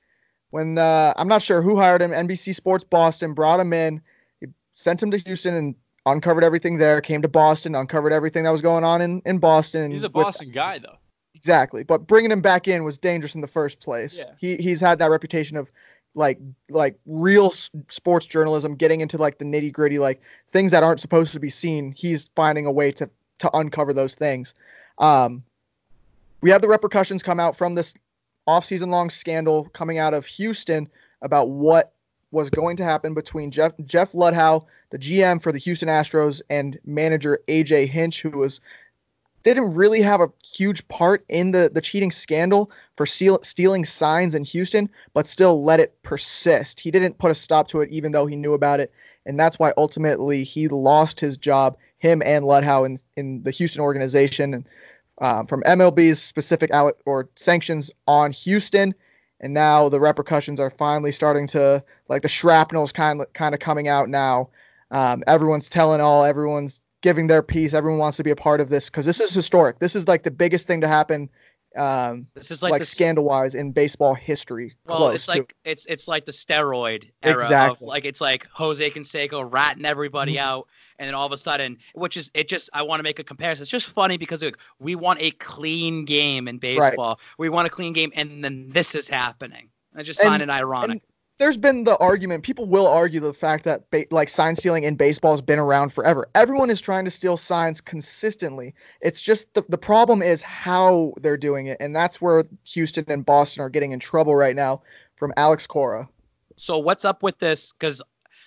when uh, I'm not sure who hired him, NBC Sports Boston brought him in, he sent him to Houston and uncovered everything there. Came to Boston, uncovered everything that was going on in in Boston. He's a with- Boston guy, though. Exactly, but bringing him back in was dangerous in the first place. Yeah. He he's had that reputation of like like real sports journalism, getting into like the nitty gritty, like things that aren't supposed to be seen. He's finding a way to to uncover those things. Um, we had the repercussions come out from this off-season long scandal coming out of Houston about what was going to happen between Jeff Jeff Luhnow, the GM for the Houston Astros, and manager AJ Hinch, who was didn't really have a huge part in the the cheating scandal for steal, stealing signs in Houston, but still let it persist. He didn't put a stop to it, even though he knew about it, and that's why ultimately he lost his job. Him and Luhnow in in the Houston organization, and um, from MLB's specific alle- or sanctions on Houston, and now the repercussions are finally starting to like the shrapnel's kind kind of coming out now. Um, everyone's telling all, everyone's giving their piece. Everyone wants to be a part of this because this is historic. This is like the biggest thing to happen, um, This is like, like, the, scandal wise in baseball history. Well, close it's to. like it's it's like the steroid era Exactly. of like it's like Jose Canseco ratting everybody Mhm. out, and then all of a sudden, which is it just I want to make a comparison. It's just funny because like, we want a clean game in baseball. We want a clean game, and then this is happening. I just And- find it ironic. and there's been the argument people will argue the fact that ba- like sign stealing in baseball has been around forever. Everyone is trying to steal signs consistently. It's just the, the problem is how they're doing it and that's where houston and boston are getting in trouble right now from alex cora. So what's up with this? Because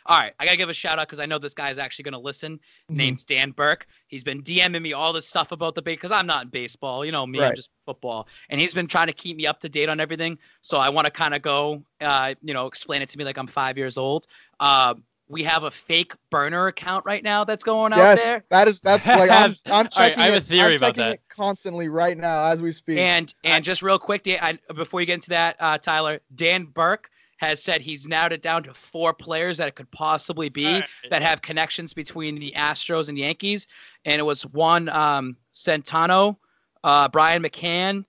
all right, I gotta give a shout out because I know this guy is actually gonna listen. Mm-hmm. Name's Dan Burke. He's been DMing me all this stuff about the base because I'm not in baseball. You know me, I'm just football. And he's been trying to keep me up to date on everything. So I want to kind of go, uh, you know, explain it to me like I'm five years old. Uh, we have a fake burner account right now that's going out yes there. that is that's like i'm, I'm All right, checking I have a it, theory I'm about that. it constantly right now as we speak And and just real quick, Dan, I, before you get into that, uh, Tyler, Dan Burke has said he's narrowed it down to four players that it could possibly be right. that have connections between the Astros and Yankees, and it was one um, Centeno, uh, Brian McCann,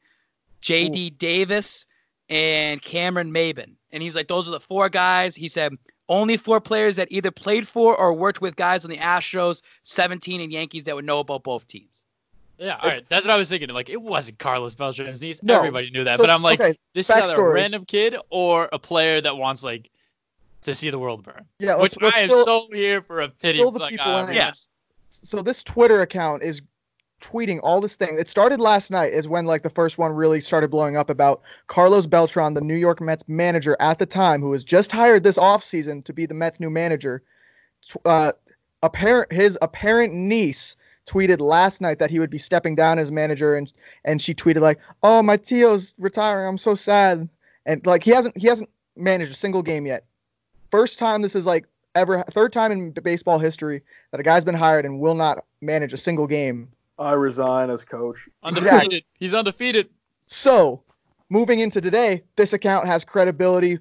J.D. Davis, and Cameron Maybin. And he's like, those are the four guys. He said only four players that either played for or worked with guys on the Astros, 17 and Yankees that would know about both teams. Yeah, all right. That's what I was thinking. Like, it wasn't Carlos Beltran's niece. No, Everybody knew that. so- but I'm like, okay, this is either a random kid or a player that wants like to see the world burn. Yeah, Which let's, let's I am fill- so here for a pity. the like, people uh, in. Yes. so this Twitter account is tweeting all this thing. It started last night is when like the first one really started blowing up about Carlos Beltran, the New York Mets manager at the time, who was just hired this offseason to be the Mets new manager. Uh, apparent his apparent niece tweeted last night that he would be stepping down as manager and and she tweeted like, "Oh, my Tio's retiring. I'm so sad." And like he hasn't he hasn't managed a single game yet. First time this is like ever third time in baseball history that a guy's been hired and will not manage a single game. I resign as coach. Undefeated. He's undefeated. So, moving into today, this account has credibility.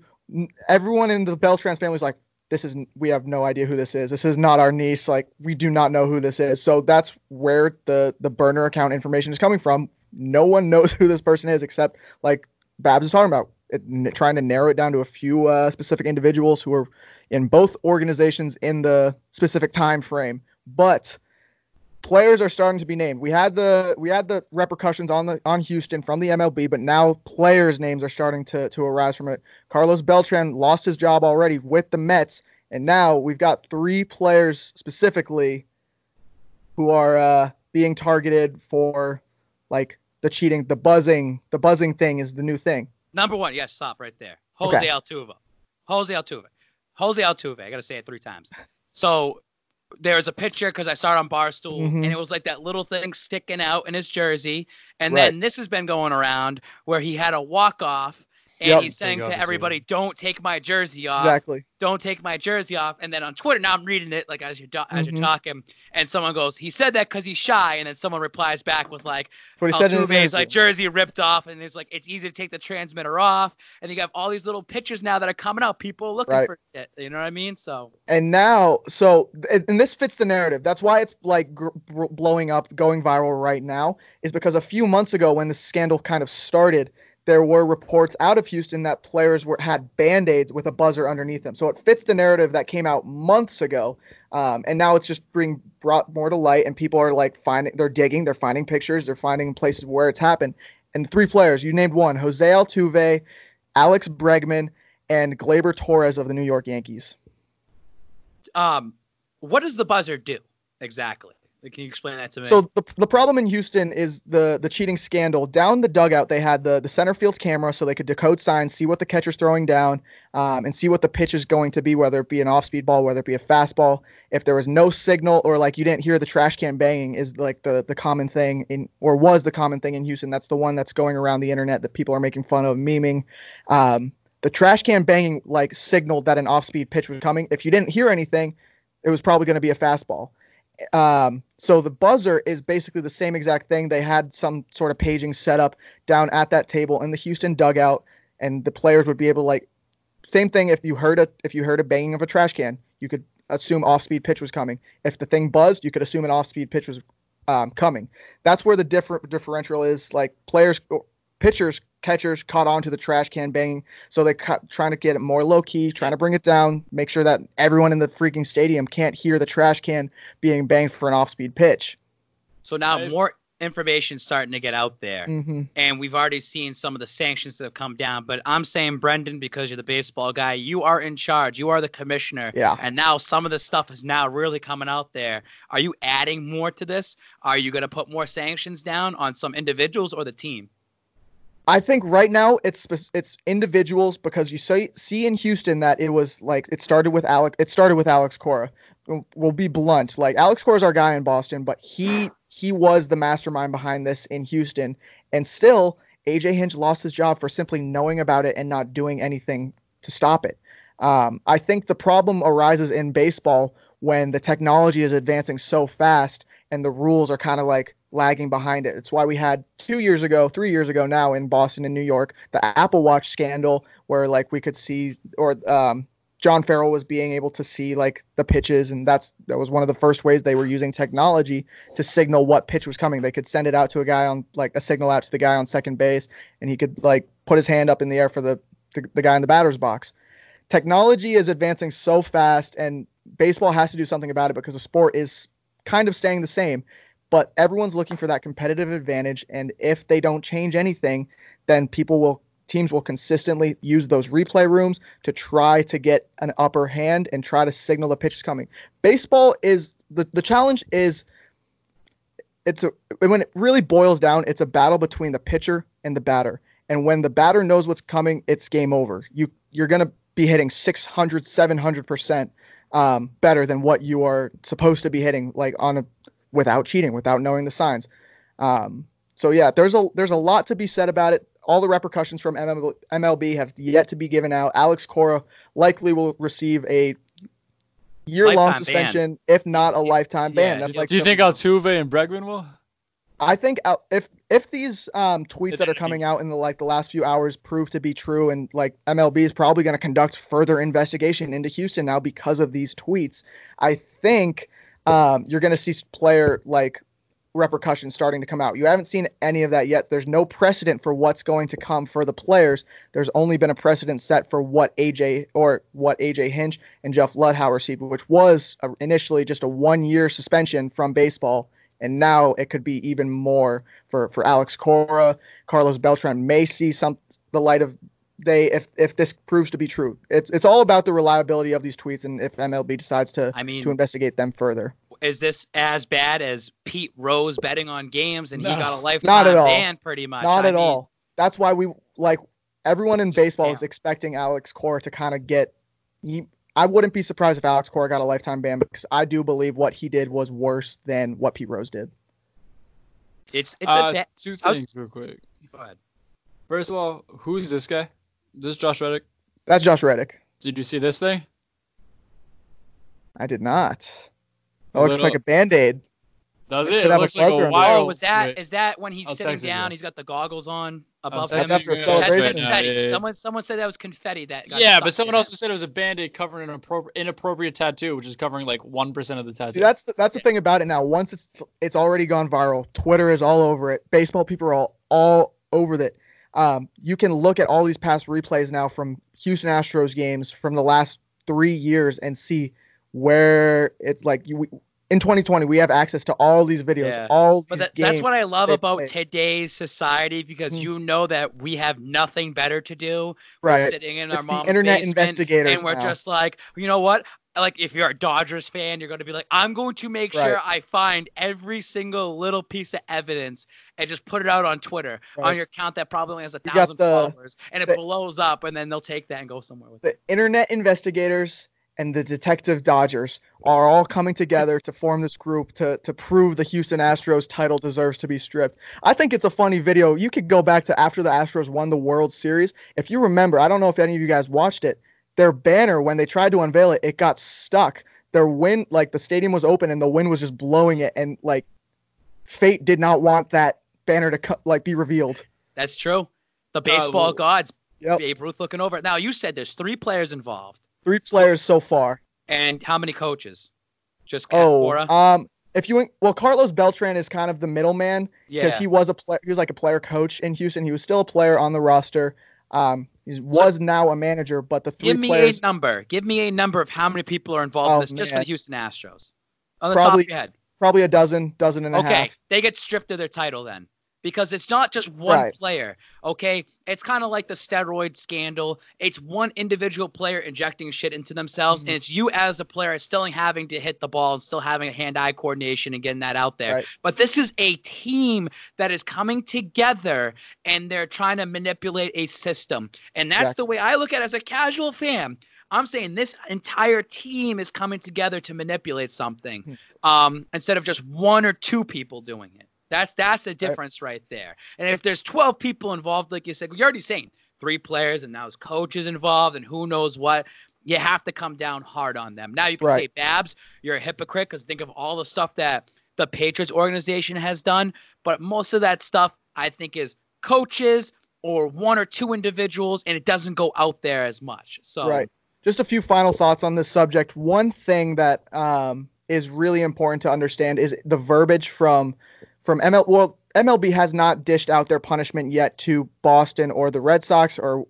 Everyone in the Beltrans family is like, this is we have no idea who this is. This is not our niece. Like we do not know who this is. So that's where the the burner account information is coming from. No one knows who this person is except like Babs is talking about it, n- trying to narrow it down to a few uh, specific individuals who are in both organizations in the specific time frame. But players are starting to be named. We had the we had the repercussions on the on Houston from the MLB, but now players' names are starting to to arise from it. Carlos Beltran lost his job already with the Mets, and now we've got three players specifically who are uh, being targeted for like the cheating, the buzzing, the buzzing thing is the new thing. Number one, yes, stop right there. Jose Okay. Altuve. Jose Altuve. Jose Altuve. I gotta say it three times. So there's a picture because I saw it on Barstool, Mhm. and it was like that little thing sticking out in his jersey. And Right. then this has been going around where he had a walk off, and Yep. he's saying to his everybody, "Don't take my jersey off. Exactly. Don't take my jersey off." And then on Twitter, now I'm reading it like as you're do- as Mhm. you're talking, and someone goes, "He said that because he's shy," and then someone replies back with like. What he said in his Altuve's like jersey ripped off, and it's like it's easy to take the transmitter off, and you have all these little pictures now that are coming out. People looking Right. for shit. You know what I mean? So and now so and and this fits the narrative that's why it's like gr- blowing up going viral right now is because a few months ago when the scandal kind of started there were reports out of houston that players were had band-aids with a buzzer underneath them. So it fits the narrative that came out months ago um, and now it's just being brought more to light and people are like finding they're digging they're finding pictures they're finding places where it's happened. And three players you named one jose altuve alex bregman and gleyber torres of the new york yankees. Um, what does the buzzer do exactly? Can you explain that to me? So the, the problem in Houston is the the cheating scandal. Down the dugout, they had the the center field camera, so they could decode signs, see what the catcher's throwing down, um, and see what the pitch is going to be, whether it be an off speed ball, whether it be a fastball. If there was no signal or like you didn't hear the trash can banging, is like the the common thing in or was the common thing in Houston. That's the one that's going around the internet that people are making fun of, memeing. Um, the trash can banging like signaled that an off speed pitch was coming. If you didn't hear anything, it was probably going to be a fastball. Um, so the buzzer is basically the same exact thing. They had some sort of paging set up down at that table in the Houston dugout, and the players would be able to like same thing. If you heard a if you heard a banging of a trash can, you could assume off speed pitch was coming. If the thing buzzed, you could assume an off speed pitch was um, coming. That's where the different differential is. Like players, pitchers, catchers caught on to the trash can banging, so they cut, trying to get it more low key, trying to bring it down, make sure that everyone in the freaking stadium can't hear the trash can being banged for an off speed pitch. so now more information starting to get out there. hmm and we've already seen some of the sanctions that have come down. But I'm saying, Brendan, because you're the baseball guy, you are in charge. You are the commissioner. Yeah. And now some of this stuff is now really coming out there. Are you adding more to this? Are you going to put more sanctions down on some individuals or the team? I think right now it's it's individuals because you see see in Houston that it was like it started with Alex it started with Alex Cora. We'll- be blunt. Like Alex Cora is our guy in Boston, but he he was the mastermind behind this in Houston, and still AJ Hinch lost his job for simply knowing about it and not doing anything to stop it. Um, I think the problem arises in baseball when the technology is advancing so fast and the rules are kind of like lagging behind it. It's why we had two years ago, three years ago now in Boston and New York, the Apple Watch scandal, where like we could see, or um, John Farrell was being able to see like the pitches, and that's that was one of the first ways they were using technology to signal what pitch was coming. They could send it out to a guy on like a signal out to the guy on second base, and he could like put his hand up in the air for the the, the guy in the batter's box. Technology is advancing so fast, and baseball has to do something about it because the sport is kind of staying the same. But everyone's looking for that competitive advantage, and if they don't change anything, then people will teams will consistently use those replay rooms to try to get an upper hand and try to signal the pitch is coming. Baseball is the, the challenge is it's a when it really boils down, it's a battle between the pitcher and the batter. And when the batter knows what's coming, it's game over. You you're gonna be hitting 600, 700 percent um, better than what you are supposed to be hitting, like on a without cheating, without knowing the signs. Um, so yeah, there's a there's a lot to be said about it all the repercussions from MLB have yet to be given out. Alex Cora likely will receive a year-long Lifetime suspension, if not a lifetime ban. Yeah, That's like Do you think Altuve and Bregman will? I think if if these um, tweets If that are anything. coming out in the like the last few hours prove to be true, and like MLB is probably going to conduct further investigation into Houston now because of these tweets, I think um, you're going to see player like repercussions starting to come out. You haven't seen any of that yet. There's no precedent for what's going to come for the players. There's only been a precedent set for what AJ or what AJ Hinch and Jeff Luhnow received, which was uh, initially just a one-year suspension from baseball and now it could be even more for for Alex Cora. Carlos Beltran may see some the light of day if if this proves to be true. It's it's all about the reliability of these tweets and if MLB decides to I mean, to investigate them further. is this as bad as Pete Rose betting on games and he got a not lifetime at all. ban pretty much? Not I at mean, all. That's why we like everyone in baseball is expecting Alex Cora to kind of get. He, I wouldn't be surprised if Alex Cora got a lifetime ban because I do believe what he did was worse than what Pete Rose did. It's it's Uh, a ba- two I was- things real quick. Go ahead. First of all, who's this guy? Is this Josh Reddick? That's Josh Reddick. Did you see this thing? I did not. That A looks little- like a band aid. Does Could it? It have a looks like a on it. wire. Oh, was that is that when he's I'll sitting text it to down? you. He's got the goggles on above him. after a you That's celebration. right now, confetti. yeah, yeah. Someone someone said that was confetti. That got Yeah, but someone in also it. said it was a band-aid covering an appro- inappropriate tattoo, which is covering like one percent of the tattoo. See, that's the, that's the thing about it now. Once it's it's already gone viral, Twitter is all over it. Baseball people are all all over it. Um, you can look at all these past replays now from Houston Astros games from the last three years and see where it's like you. In 2020, we have access to all these videos, Yeah. all these But that, games. that's what I love about play. today's society because Hmm. you know that we have nothing better to do. We're right. sitting in It's our mom's internet basement, investigators and we're now. just like, you know what? Like if you're a Dodgers fan, you're going to be like, I'm going to make Right. sure I find every single little piece of evidence and just put it out on Twitter on your account that probably only has a thousand the- followers, and it the- blows up, and then they'll take that and go somewhere with it. the internet investigators and the detective Dodgers are all coming together to form this group to to prove the Houston Astros title deserves to be stripped. I think it's a funny video. You could go back to after the Astros won the World Series. If you remember, I don't know if any of you guys watched it. Their banner when they tried to unveil it, it got stuck. Their wind, like the stadium was open and the wind was just blowing it, and like fate did not want that banner to cut, like be revealed. That's true. The baseball well, gods, Yep. Babe Ruth looking over it. Now you said there's three players involved, Three players so far. and how many coaches? Just Oh, Cora? um, if you well, Carlos Beltran is kind of the middleman because yeah. he was a player. He was like a player coach in Houston. He was still a player on the roster. Um, he was now a manager, but the three Give me players a number. Give me a number of how many people are involved in Oh, this just for the Houston Astros. On the top Probably of your head. probably a dozen, dozen and a Okay, half. Okay, they get stripped of their title then. Because it's not just one Right. player. Okay. It's kind of like the steroid scandal. It's one individual player injecting shit into themselves, Mhm. and it's you as a player still having to hit the ball and still having a hand-eye coordination and getting that out there. Right. But this is a team that is coming together and they're trying to manipulate a system. And that's Exactly. the way I look at it as a casual fan. I'm saying this entire team is coming together to manipulate something Hmm. um, instead of just one or two people doing it. That's that's the difference right. there. And if there's 12 people involved, like you said, you're already saying three players and now there's coaches involved and who knows what. You have to come down hard on them. Now you can Right. say, Babs, you're a hypocrite because think of all the stuff that the Patriots organization has done, but most of that stuff I think is coaches or one or two individuals, and it doesn't go out there as much. So Right. Just a few final thoughts on this subject. One thing that um, is really important to understand is the verbiage from from ML. Well, MLB has not dished out their punishment yet to Boston or the Red Sox, or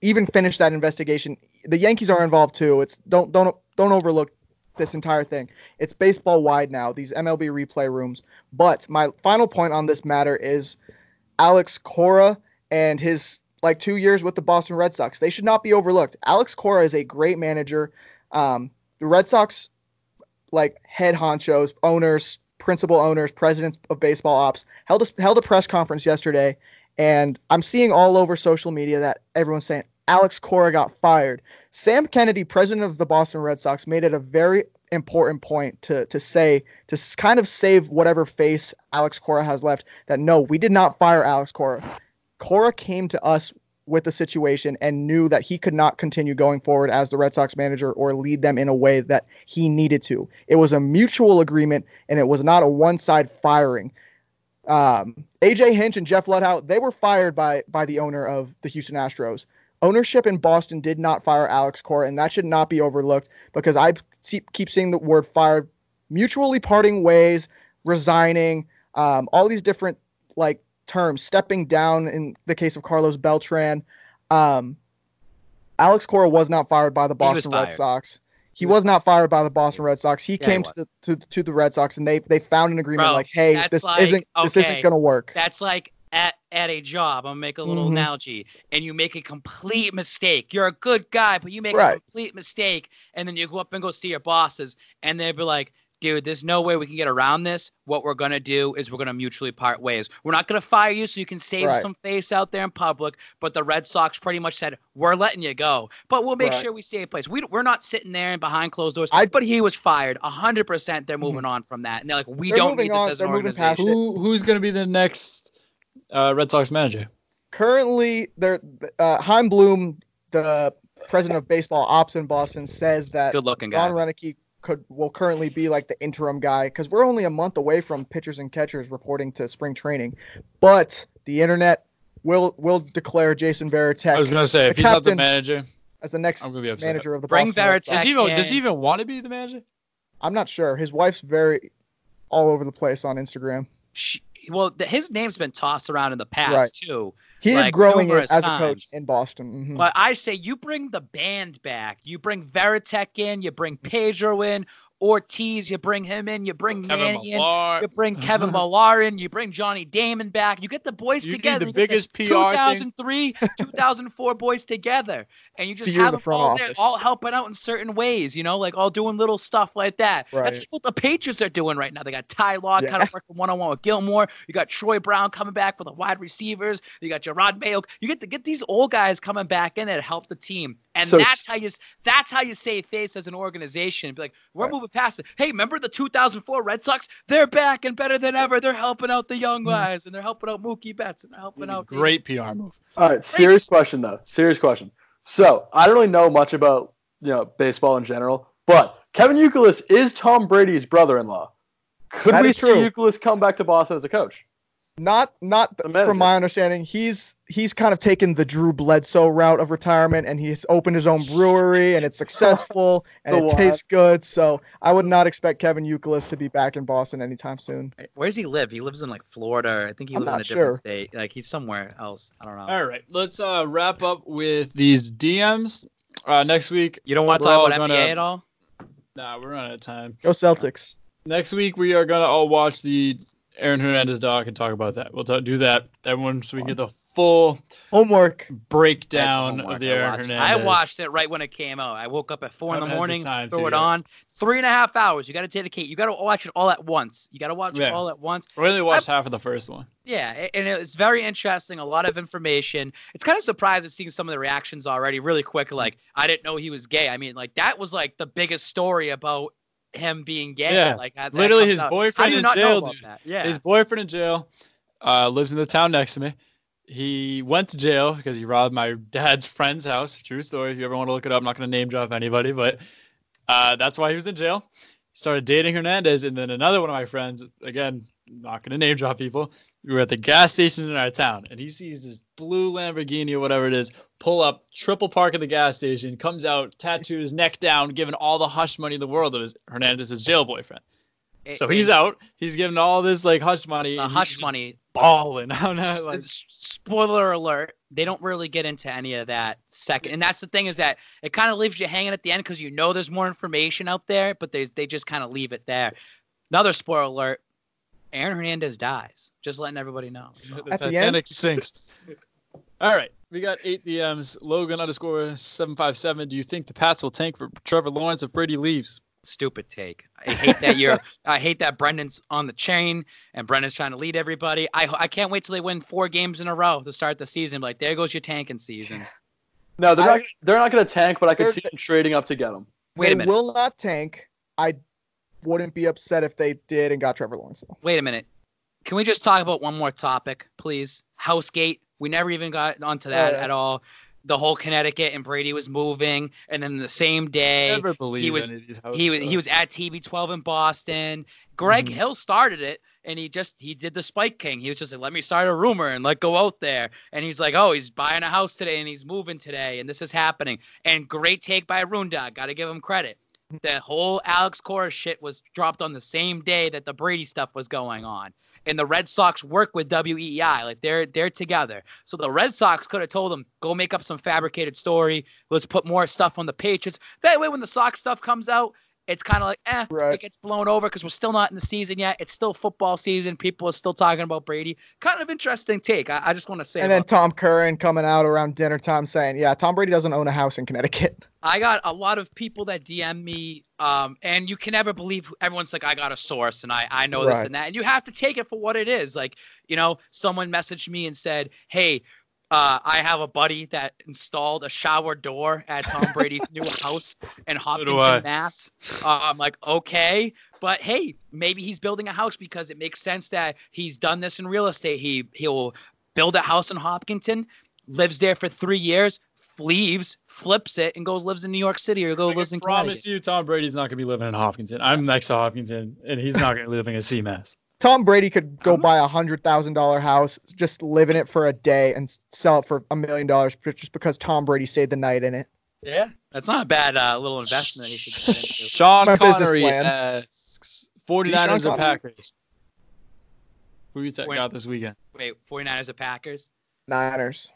even finished that investigation. The Yankees are involved too. It's don't don't don't overlook this entire thing. It's baseball wide now. These MLB replay rooms. But my final point on this matter is Alex Cora and his like two years with the Boston Red Sox. They should not be overlooked. Alex Cora is a great manager. Um, the Red Sox, like head honchos, owners, principal owners, presidents of baseball ops, held a, held a press conference yesterday, and I'm seeing all over social media that everyone's saying Alex Cora got fired. Sam Kennedy, president of the Boston Red Sox, made it a very important point to to say to kind of save whatever face Alex Cora has left that no, we did not fire Alex Cora. Cora came to us with the situation and knew that he could not continue going forward as the Red Sox manager or lead them in a way that he needed to. It was a mutual agreement and it was not a one-side firing. Um, AJ Hinch and Jeff Luhnow, they were fired by by the owner of the Houston Astros. Ownership in Boston did not fire Alex Cora, and that should not be overlooked because I keep seeing the word fired, mutually parting ways, resigning, um, all these different like terms, stepping down in the case of Carlos Beltran. Um, Alex Cora was not fired by the Boston Red. Sox. He was not fired by the Boston Red Sox. He Yeah, he came to the to, to the Red Sox and they they found an agreement Bro, like, hey, this like, isn't this isn't gonna work. That's like at at a job. I'm gonna make a little Mhm. analogy, and you make a complete mistake. You're a good guy, but you make a complete mistake, and then you go up and go see your bosses, and they'll be like, "Dude, there's no way we can get around this. What we're gonna do is we're gonna mutually part ways. We're not gonna fire you so you can save Right. some face out there in public." But the Red Sox pretty much said, "We're letting you go, but we'll make Right. sure we stay in place. We, we're not sitting there and behind closed doors." I- Mm-hmm. but he was fired. hundred percent. They're moving on from that, and they're like, "We They're don't moving need this on, as an they're moving past organization." it. Who who's gonna be the next uh, Red Sox manager? currently there uh Chaim Bloom, the president of baseball ops in Boston, says that Good looking guy. Ron Roenicke could will currently be like the interim guy because we're only a month away from pitchers and catchers reporting to spring training. But the internet will will declare Jason I was gonna say if The he's not the captain- manager, as the next I'm gonna be upset. manager of the Bring Boston Varitek Does he even does he even want to be the manager? I'm not sure. His wife's very all over the place on Instagram. She, well, th- his name's been tossed around in the past Right. too. He is growing as a coach in Boston. Mhm. But I say you bring the band back. You bring Varitek in. You bring Pedro in. Ortiz, you bring him in. You bring Kevin Manny in. You bring Kevin Millar in. You bring Johnny Damon back. You get the boys You together. the You get biggest PR thing. 2003, 2004 boys together, and you just The of have the them all there, all helping out in certain ways. You know, like all doing little stuff like that. That's like what the Patriots are doing right now. They got Ty Law Yeah. kind of working one on one with Gilmore. You got Troy Brown coming back for the wide receivers. You got Gerard Mayo. You get to get these old guys coming back in to help the team, and So- that's how you that's how you save face as an organization. Be like, we're Right. moving past it. Hey, remember the 2004 Red Sox? They're back and better than ever. They're helping out the young Mhm. guys, and they're helping out Mookie Betts, and they're helping out the- Great PR move. All right, serious question though. Serious question. So I don't really know much about you know baseball in general, but Kevin Youkilis is Tom Brady's brother-in-law. Could That we is see true. Youkilis come back to Boston as a coach? Not not from my understanding he's he's kind of taken the drew bledsoe route of retirement and he's opened his own brewery and it's successful and it what? tastes good so i would not expect kevin youkilis to be back in boston anytime soon Where does he live? He lives in like Florida. I think he I'm lives in a not different sure. state. Like he's somewhere else. I don't know. All right, let's uh, wrap up with these DMs. Uh, next week, You don't want to talk about gonna- NBA at all? nah, we're running out of time. go celtics Next week, we are gonna all watch the Aaron Hernandez doc and talk about that. We'll talk, do that, everyone, so we get the full homework breakdown Nice of the homework. I Aaron watched- Hernandez. I watched it right when it came out. I woke up at four in the had the morning, time threw it yet. on. Three and a half hours. You got to dedicate. You got to watch it all at once. You got to watch it all at once. I really watched half of the first one. Yeah, a- and it's very interesting. A lot of information. It's kind of surprising seeing some of the reactions already, really quick. Like, I didn't know he was gay. I mean, like that was like the biggest story about him being gay. Yeah, like that literally his boyfriend How do you in not know jail, dude. Yeah, His boyfriend in jail uh, lives in the town next to me. He went to jail because he robbed my dad's friend's house. True story. If you ever want to look it up, I'm not going to name drop anybody, but uh, that's why he was in jail. started dating Hernandez, and then another one of my friends, again, not gonna name drop people. We were at the gas station in our town, and he sees this blue Lamborghini or whatever it is pull up, triple park at the gas station, comes out, tattoos, neck down, giving all the hush money in the world. It was Hernandez's jail boyfriend. It- So he's it- out. He's giving all this like hush money. the hush money. balling. Not like Spoiler alert: they don't really get into any of that second, and that's the thing is that it kind of leaves you hanging at the end because you know there's more information out there, but they they just kind of leave it there. Another spoiler alert: Aaron Hernandez dies. Just letting everybody know. So. the At the end? Sinks. All right, we got eight DMs. Logan underscore seven five seven. Do you think the Pats will tank for Trevor Lawrence if Brady leaves? Stupid take. I hate that you're. I hate that Brendan's on the chain and Brendan's trying to lead everybody. I I can't wait till they win four games in a row to start the season. Like there goes your tanking season. No, they're I- not. They're not going to tank, but I could see them trading up to get him. Wait a minute. will not tank. I wouldn't be upset if they did and got Trevor Lawrence though. Wait a minute. Can we just talk about one more topic, please? Housegate. We never even got onto that Yeah. at all. The whole Connecticut and Brady was moving, and then the same day Never believe was- any of these house he was he was at TB12 in Boston. Greg Mhm. Hill started it, and he just he did the Spike King. He was just like, "Let me start a rumor and let go out there." And he's like, "Oh, he's buying a house today and he's moving today, and this is happening." And great take by Runda. Got to give him credit. The whole Alex Cora shit was dropped on the same day that the Brady stuff was going on. And the Red Sox work with WEEI, like they're they're together. So the Red Sox could have told them, "Go make up some fabricated story. Let's put more stuff on the Patriots." That way, when the Sox stuff comes out, it's kind of like, eh, Right. it gets blown over because we're still not in the season yet. It's still football season. People are still talking about Brady. Kind of interesting take. I, I just want to say. And then Tom Curran coming out around dinner time saying, "Yeah, Tom Brady doesn't own a house in Connecticut." I got a lot of people that DM me, um, and you can never believe everyone's like, I got a source and I, I know this and that. And you have to take it for what it is. Like, you know, someone messaged me and said, Hey, uh, I have a buddy that installed a shower door at Tom Brady's new house in Hopkinton, I. Mass. Uh, I'm like, okay, but hey, maybe he's building a house because it makes sense that he's done this in real estate. He he'll build a house in Hopkinton, lives there for three years, leaves, flips it, and goes lives in New York City or go I lives in promise Connecticut. you, Tom Brady's not gonna be living in Hopkinton. I'm next to Hopkinton, and he's not gonna be living in CMAS. Tom Brady could go buy a hundred thousand dollar house, just live in it for a day, and sell it for a million dollars just because Tom Brady stayed the night in it. Yeah, that's not a bad uh, little investment. He should get into. Sean My Connery plan. asks 49ers Sean or Packers? Who you t- Wait. got this weekend? Wait, 49ers or Packers? Niners,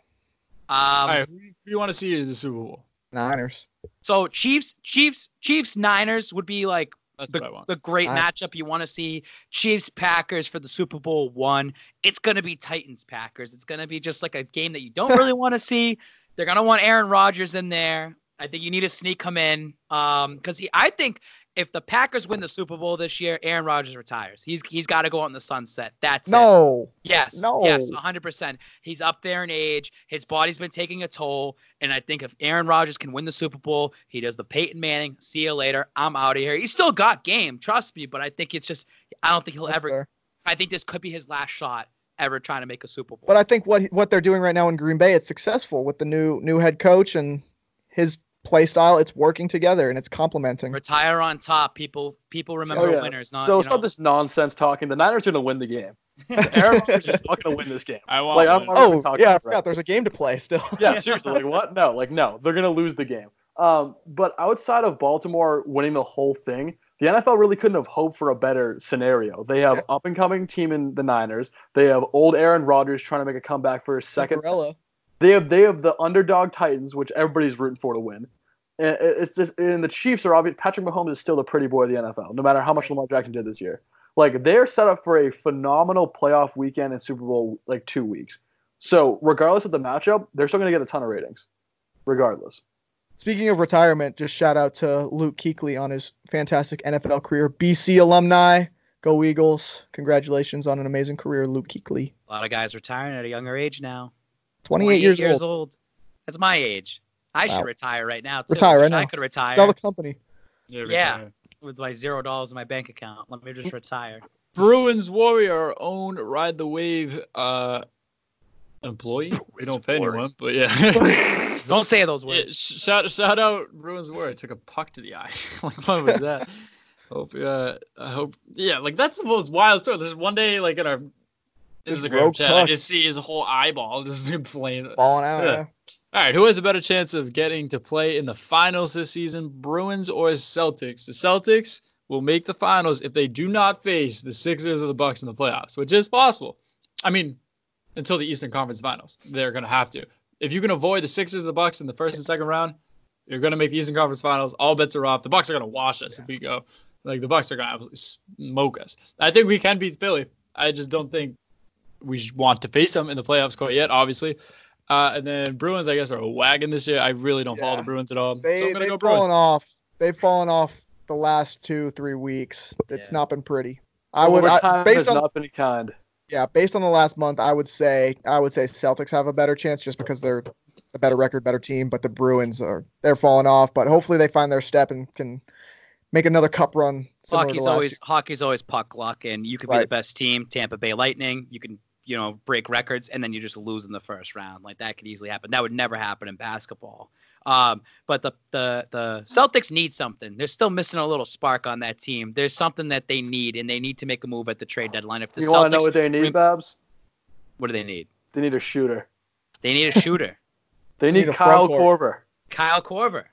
Um, All right, who, who you want to see in the Super Bowl? Niners. So Chiefs, Chiefs, Chiefs, Niners would be like That's what I the, want. the great Niners. matchup you want to see. Chiefs, Packers for the Super Bowl one. It's gonna be Titans, Packers. It's gonna be just like a game that you don't really want to see. They're gonna want Aaron Rodgers in there. I think you need to sneak him in. Um, because I think if the Packers win the Super Bowl this year, Aaron Rodgers retires. He's he's got to go out in the sunset. That's it. No, Yes. No. Yes. 100%. He's up there in age. His body's been taking a toll. And I think if Aaron Rodgers can win the Super Bowl, he does the Peyton Manning. See you later. I'm out of here. He's still got game. Trust me. But I think it's just, I don't think he'll that's ever, fair. I think this could be his last shot ever trying to make a Super Bowl. But I think what what they're doing right now in Green Bay, it's successful with the new new head coach and his play style. It's working together and it's complementing. Retire on top. People, people remember Oh, yeah. winners, not, so you stop know. this nonsense talking. The Niners are going to win the game. Aaron Rodgers is not going to win this game. I want Like, I'm one. not Oh talking yeah, I about forgot. There's a game to play still. yeah, seriously, like what? No, like no, they're gonna lose the game. Um, but outside of Baltimore winning the whole thing, the NFL really couldn't have hoped for a better scenario. They have Yeah. up and coming team in the Niners. They have old Aaron Rodgers trying to make a comeback for his second. Cinderella. They have they have the underdog Titans, which everybody's rooting for to win. And it's just and the Chiefs are obvious. Patrick Mahomes is still the pretty boy of the NFL, no matter how much Lamar Jackson did this year. Like they're set up for a phenomenal playoff weekend and Super Bowl like two weeks. So regardless of the matchup, they're still going to get a ton of ratings, regardless. Speaking of retirement, just shout out to Luke Kuechly on his fantastic NFL career. BC alumni, go Eagles! Congratulations on an amazing career, Luke Kuechly. a lot of guys retiring at a younger age now. 28 years, old. That's my age. I Wow. should retire right now. Too. Retire Wish right now. I could retire. Sell the company. Yeah, Yeah. retire. with like zero dollars in my bank account. Let me just retire. Bruins Warrior, our own Ride the Wave uh, employee. We don't pay Warrior. anyone, but yeah. Don't say those words. sh- shout, shout out Bruins Warrior. Took a puck to the eye. like, what was that? Hope uh, I hope yeah, like that's the most wild story. There's one day like in our Just Instagram rogue chat, I puck. just see his whole eyeball just inflamed. Falling out. Yeah. Yeah. All right, who has a better chance of getting to play in the finals this season, Bruins or Celtics? The Celtics will make the finals if they do not face the Sixers or the Bucks in the playoffs, which is possible. I mean, until the Eastern Conference Finals, they're going to have to. If you can avoid the Sixers or the Bucks in the first and second round, you're going to make the Eastern Conference Finals. All bets are off. The Bucks are going to wash us if we go. Like the Bucks are going to absolutely smoke us. I think we can beat Philly. I just don't think we want to face them in the playoffs quite yet. Obviously. Uh, and then Bruins, I guess, are a wagon this year. I really don't follow the Bruins at all. They so I'm gonna they've go fallen Bruins. off. They've fallen off the last two three weeks. It's Yeah. not been pretty. I would I, based has on not been kind. yeah based on the last month. I would say I would say Celtics have a better chance just because they're a better record, better team. But the Bruins are they're falling off. But hopefully they find their step and can make another cup run. Hockey's always year. hockey's always puck luck, and you could be the best team, Tampa Bay Lightning. You can you know break records, and then you just lose in the first round. Like that could easily happen. That would never happen in basketball. Um, but the the the Celtics need something. They're still missing a little spark on that team. There's something that they need, and they need to make a move at the trade deadline. If the You want to know what they need, rem- Babs? what do they need? They need a shooter. They need a shooter. They Need need Kyle court. Korver. Kyle Korver.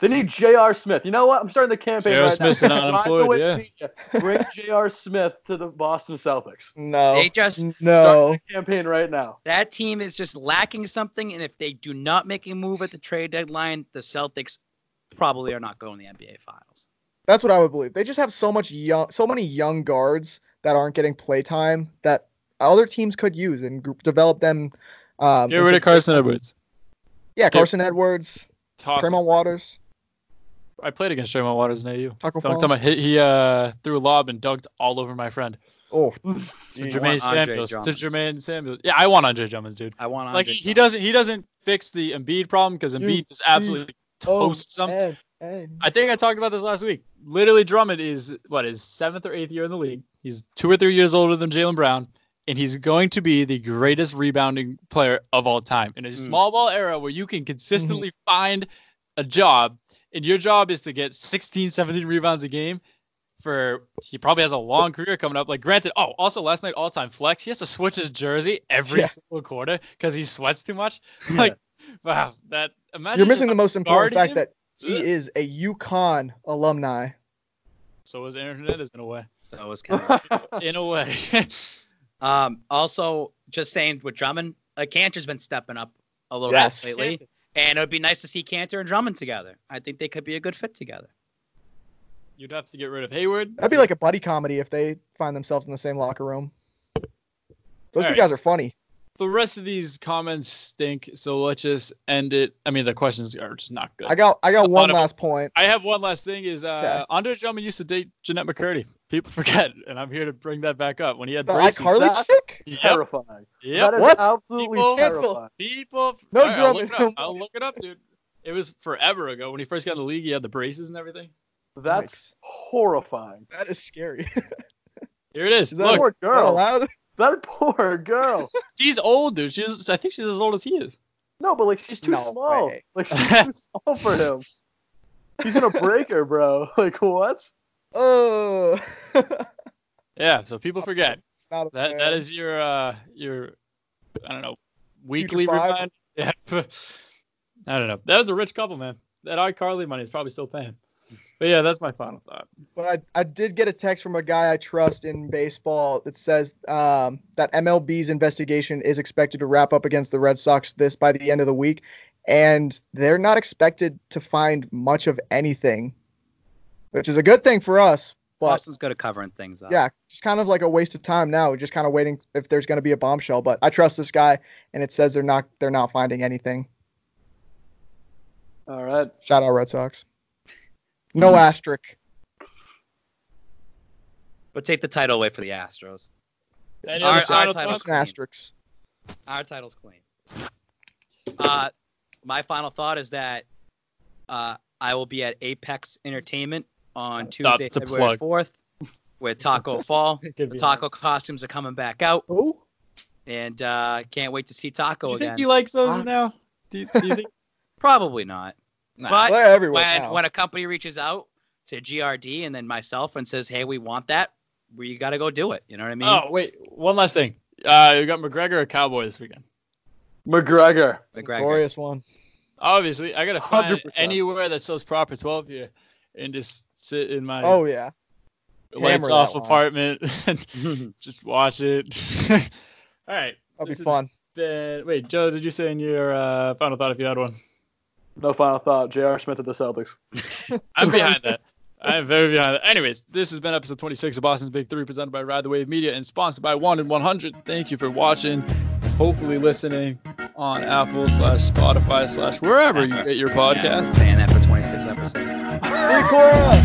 They need J.R. Smith. You know what? I'm starting the campaign J.R. right Smith's now. an unemployed, Ride the yeah. Bring J.R. Smith to the Boston Celtics. No, They just no. Start the campaign right now. that team is just lacking something, and if they do not make a move at the trade deadline, the Celtics probably are not going to the NBA Finals. That's what I would believe. They just have so much young, so many young guards that aren't getting play time that other teams could use and gr- develop them. Um, Get rid of Carsen Edwards. Yeah, Carsen Edwards, Toss him. Tremont Waters, I played against Tremont Waters in AU. Taco Don't Fall. tell me he, he uh, threw a lob and dunked all over my friend. Oh, To Jermaine Samuels. To Drummond. Jermaine Samuels. Yeah, I want Andre Drummond, dude. I want Like Andre he, he doesn't he doesn't fix the Embiid problem because Embiid just absolutely Oh, toasts them. Ed, Ed. I think I talked about this last week. Literally, Drummond is what his seventh or eighth year in the league. He's two or three years older than Jaylen Brown, and he's going to be the greatest rebounding player of all time in a small ball era where you can consistently find a job, and your job is to get 16, 17 rebounds a game. For he probably has a long career coming up. Like, granted, oh, also last night all time flex, he has to switch his jersey every Yeah. single quarter because he sweats too much. Like, wow, that imagine You're missing the most important fact him? that he is a UConn alumni. So is Aaron Hernandez in a way. That was kind of. In a way. um, also, just saying with Drummond, uh, Kanter's been stepping up a little Yes. bit lately, and it would be nice to see Kanter and Drummond together. I think they could be a good fit together. You'd have to get rid of Hayward. That'd be like a buddy comedy if they find themselves in the same locker room. Those two Alright. guys are funny. the rest of these comments stink. So let's just end it. I mean, the questions are just not good. I got I got A lot one of- last point. I have one last thing. Is uh, Okay. Andre Drummond used to date Jennette McCurdy. People forget, and I'm here to bring that back up. When he had The braces. iCarly That's chick? Yep. terrifying. Yep. That is What? absolutely People- Cancel. terrifying. People. No All right, I'll look it up. I'll look it up, dude. It was forever ago when he first got in the league. He had the braces and everything. That's horrifying. That is scary. Here it is. Is that Look, Poor girl. allowed? That poor girl. she's old, dude. She's. I think she's as old as he is. No, but like she's too No small. way. Like she's too small for him. He's gonna break her, bro. Like what? Oh. Yeah. So people forget. That fan. that is your uh your I don't know weekly reminder. Yeah. I don't know. That was a rich couple, man. That iCarly money is probably still paying. But yeah, that's my final thought. But I, I did get a text from a guy I trust in baseball that says um, that MLB's investigation is expected to wrap up against the Red Sox this by the end of the week, and they're not expected to find much of anything, which is a good thing for us. But Boston's good at covering things up. yeah, just kind of like a waste of time now. Just kind of waiting if there's going to be a bombshell. But I trust this guy, and it says they're not they're not finding anything. All right. Shout out Red Sox. No asterisk. But take the title away for the Astros. Any Our- our title's thoughts? Just an asterisk. Our title's clean. Uh, my final thought is that uh, I will be at Apex Entertainment on Tuesday, it's a February 4th with Taco Fall. The be taco costumes are coming back out, Oh, and uh, can't wait to see Taco Do you again. think he likes those Ah. now? Do you, do you think? Probably not. Nah. But they're everywhere when now. when a company reaches out to GRD and then myself and says, "Hey, we want that," we got to go do it. You know what I mean? Oh wait, one last thing. Uh, you got McGregor or Cowboy this weekend? McGregor. McGregor. Glorious one. Obviously, I gotta find 100%. anywhere that sells proper twelve here, and just sit in my Oh yeah. lights hammer off apartment and just watch it. All right. That'll be fun. been- wait, Joe, did you say in your uh, final thought if you had one? No final thought. J.R. Smith at the Celtics. I'm behind that. I'm very behind that. Anyways, this has been episode 26 of Boston's Big Three, presented by Ride the Wave Media and sponsored by One in 100. Thank you for watching, hopefully listening on Apple slash Spotify slash wherever you get your podcasts. Saying that for 26 episodes. Free Cora!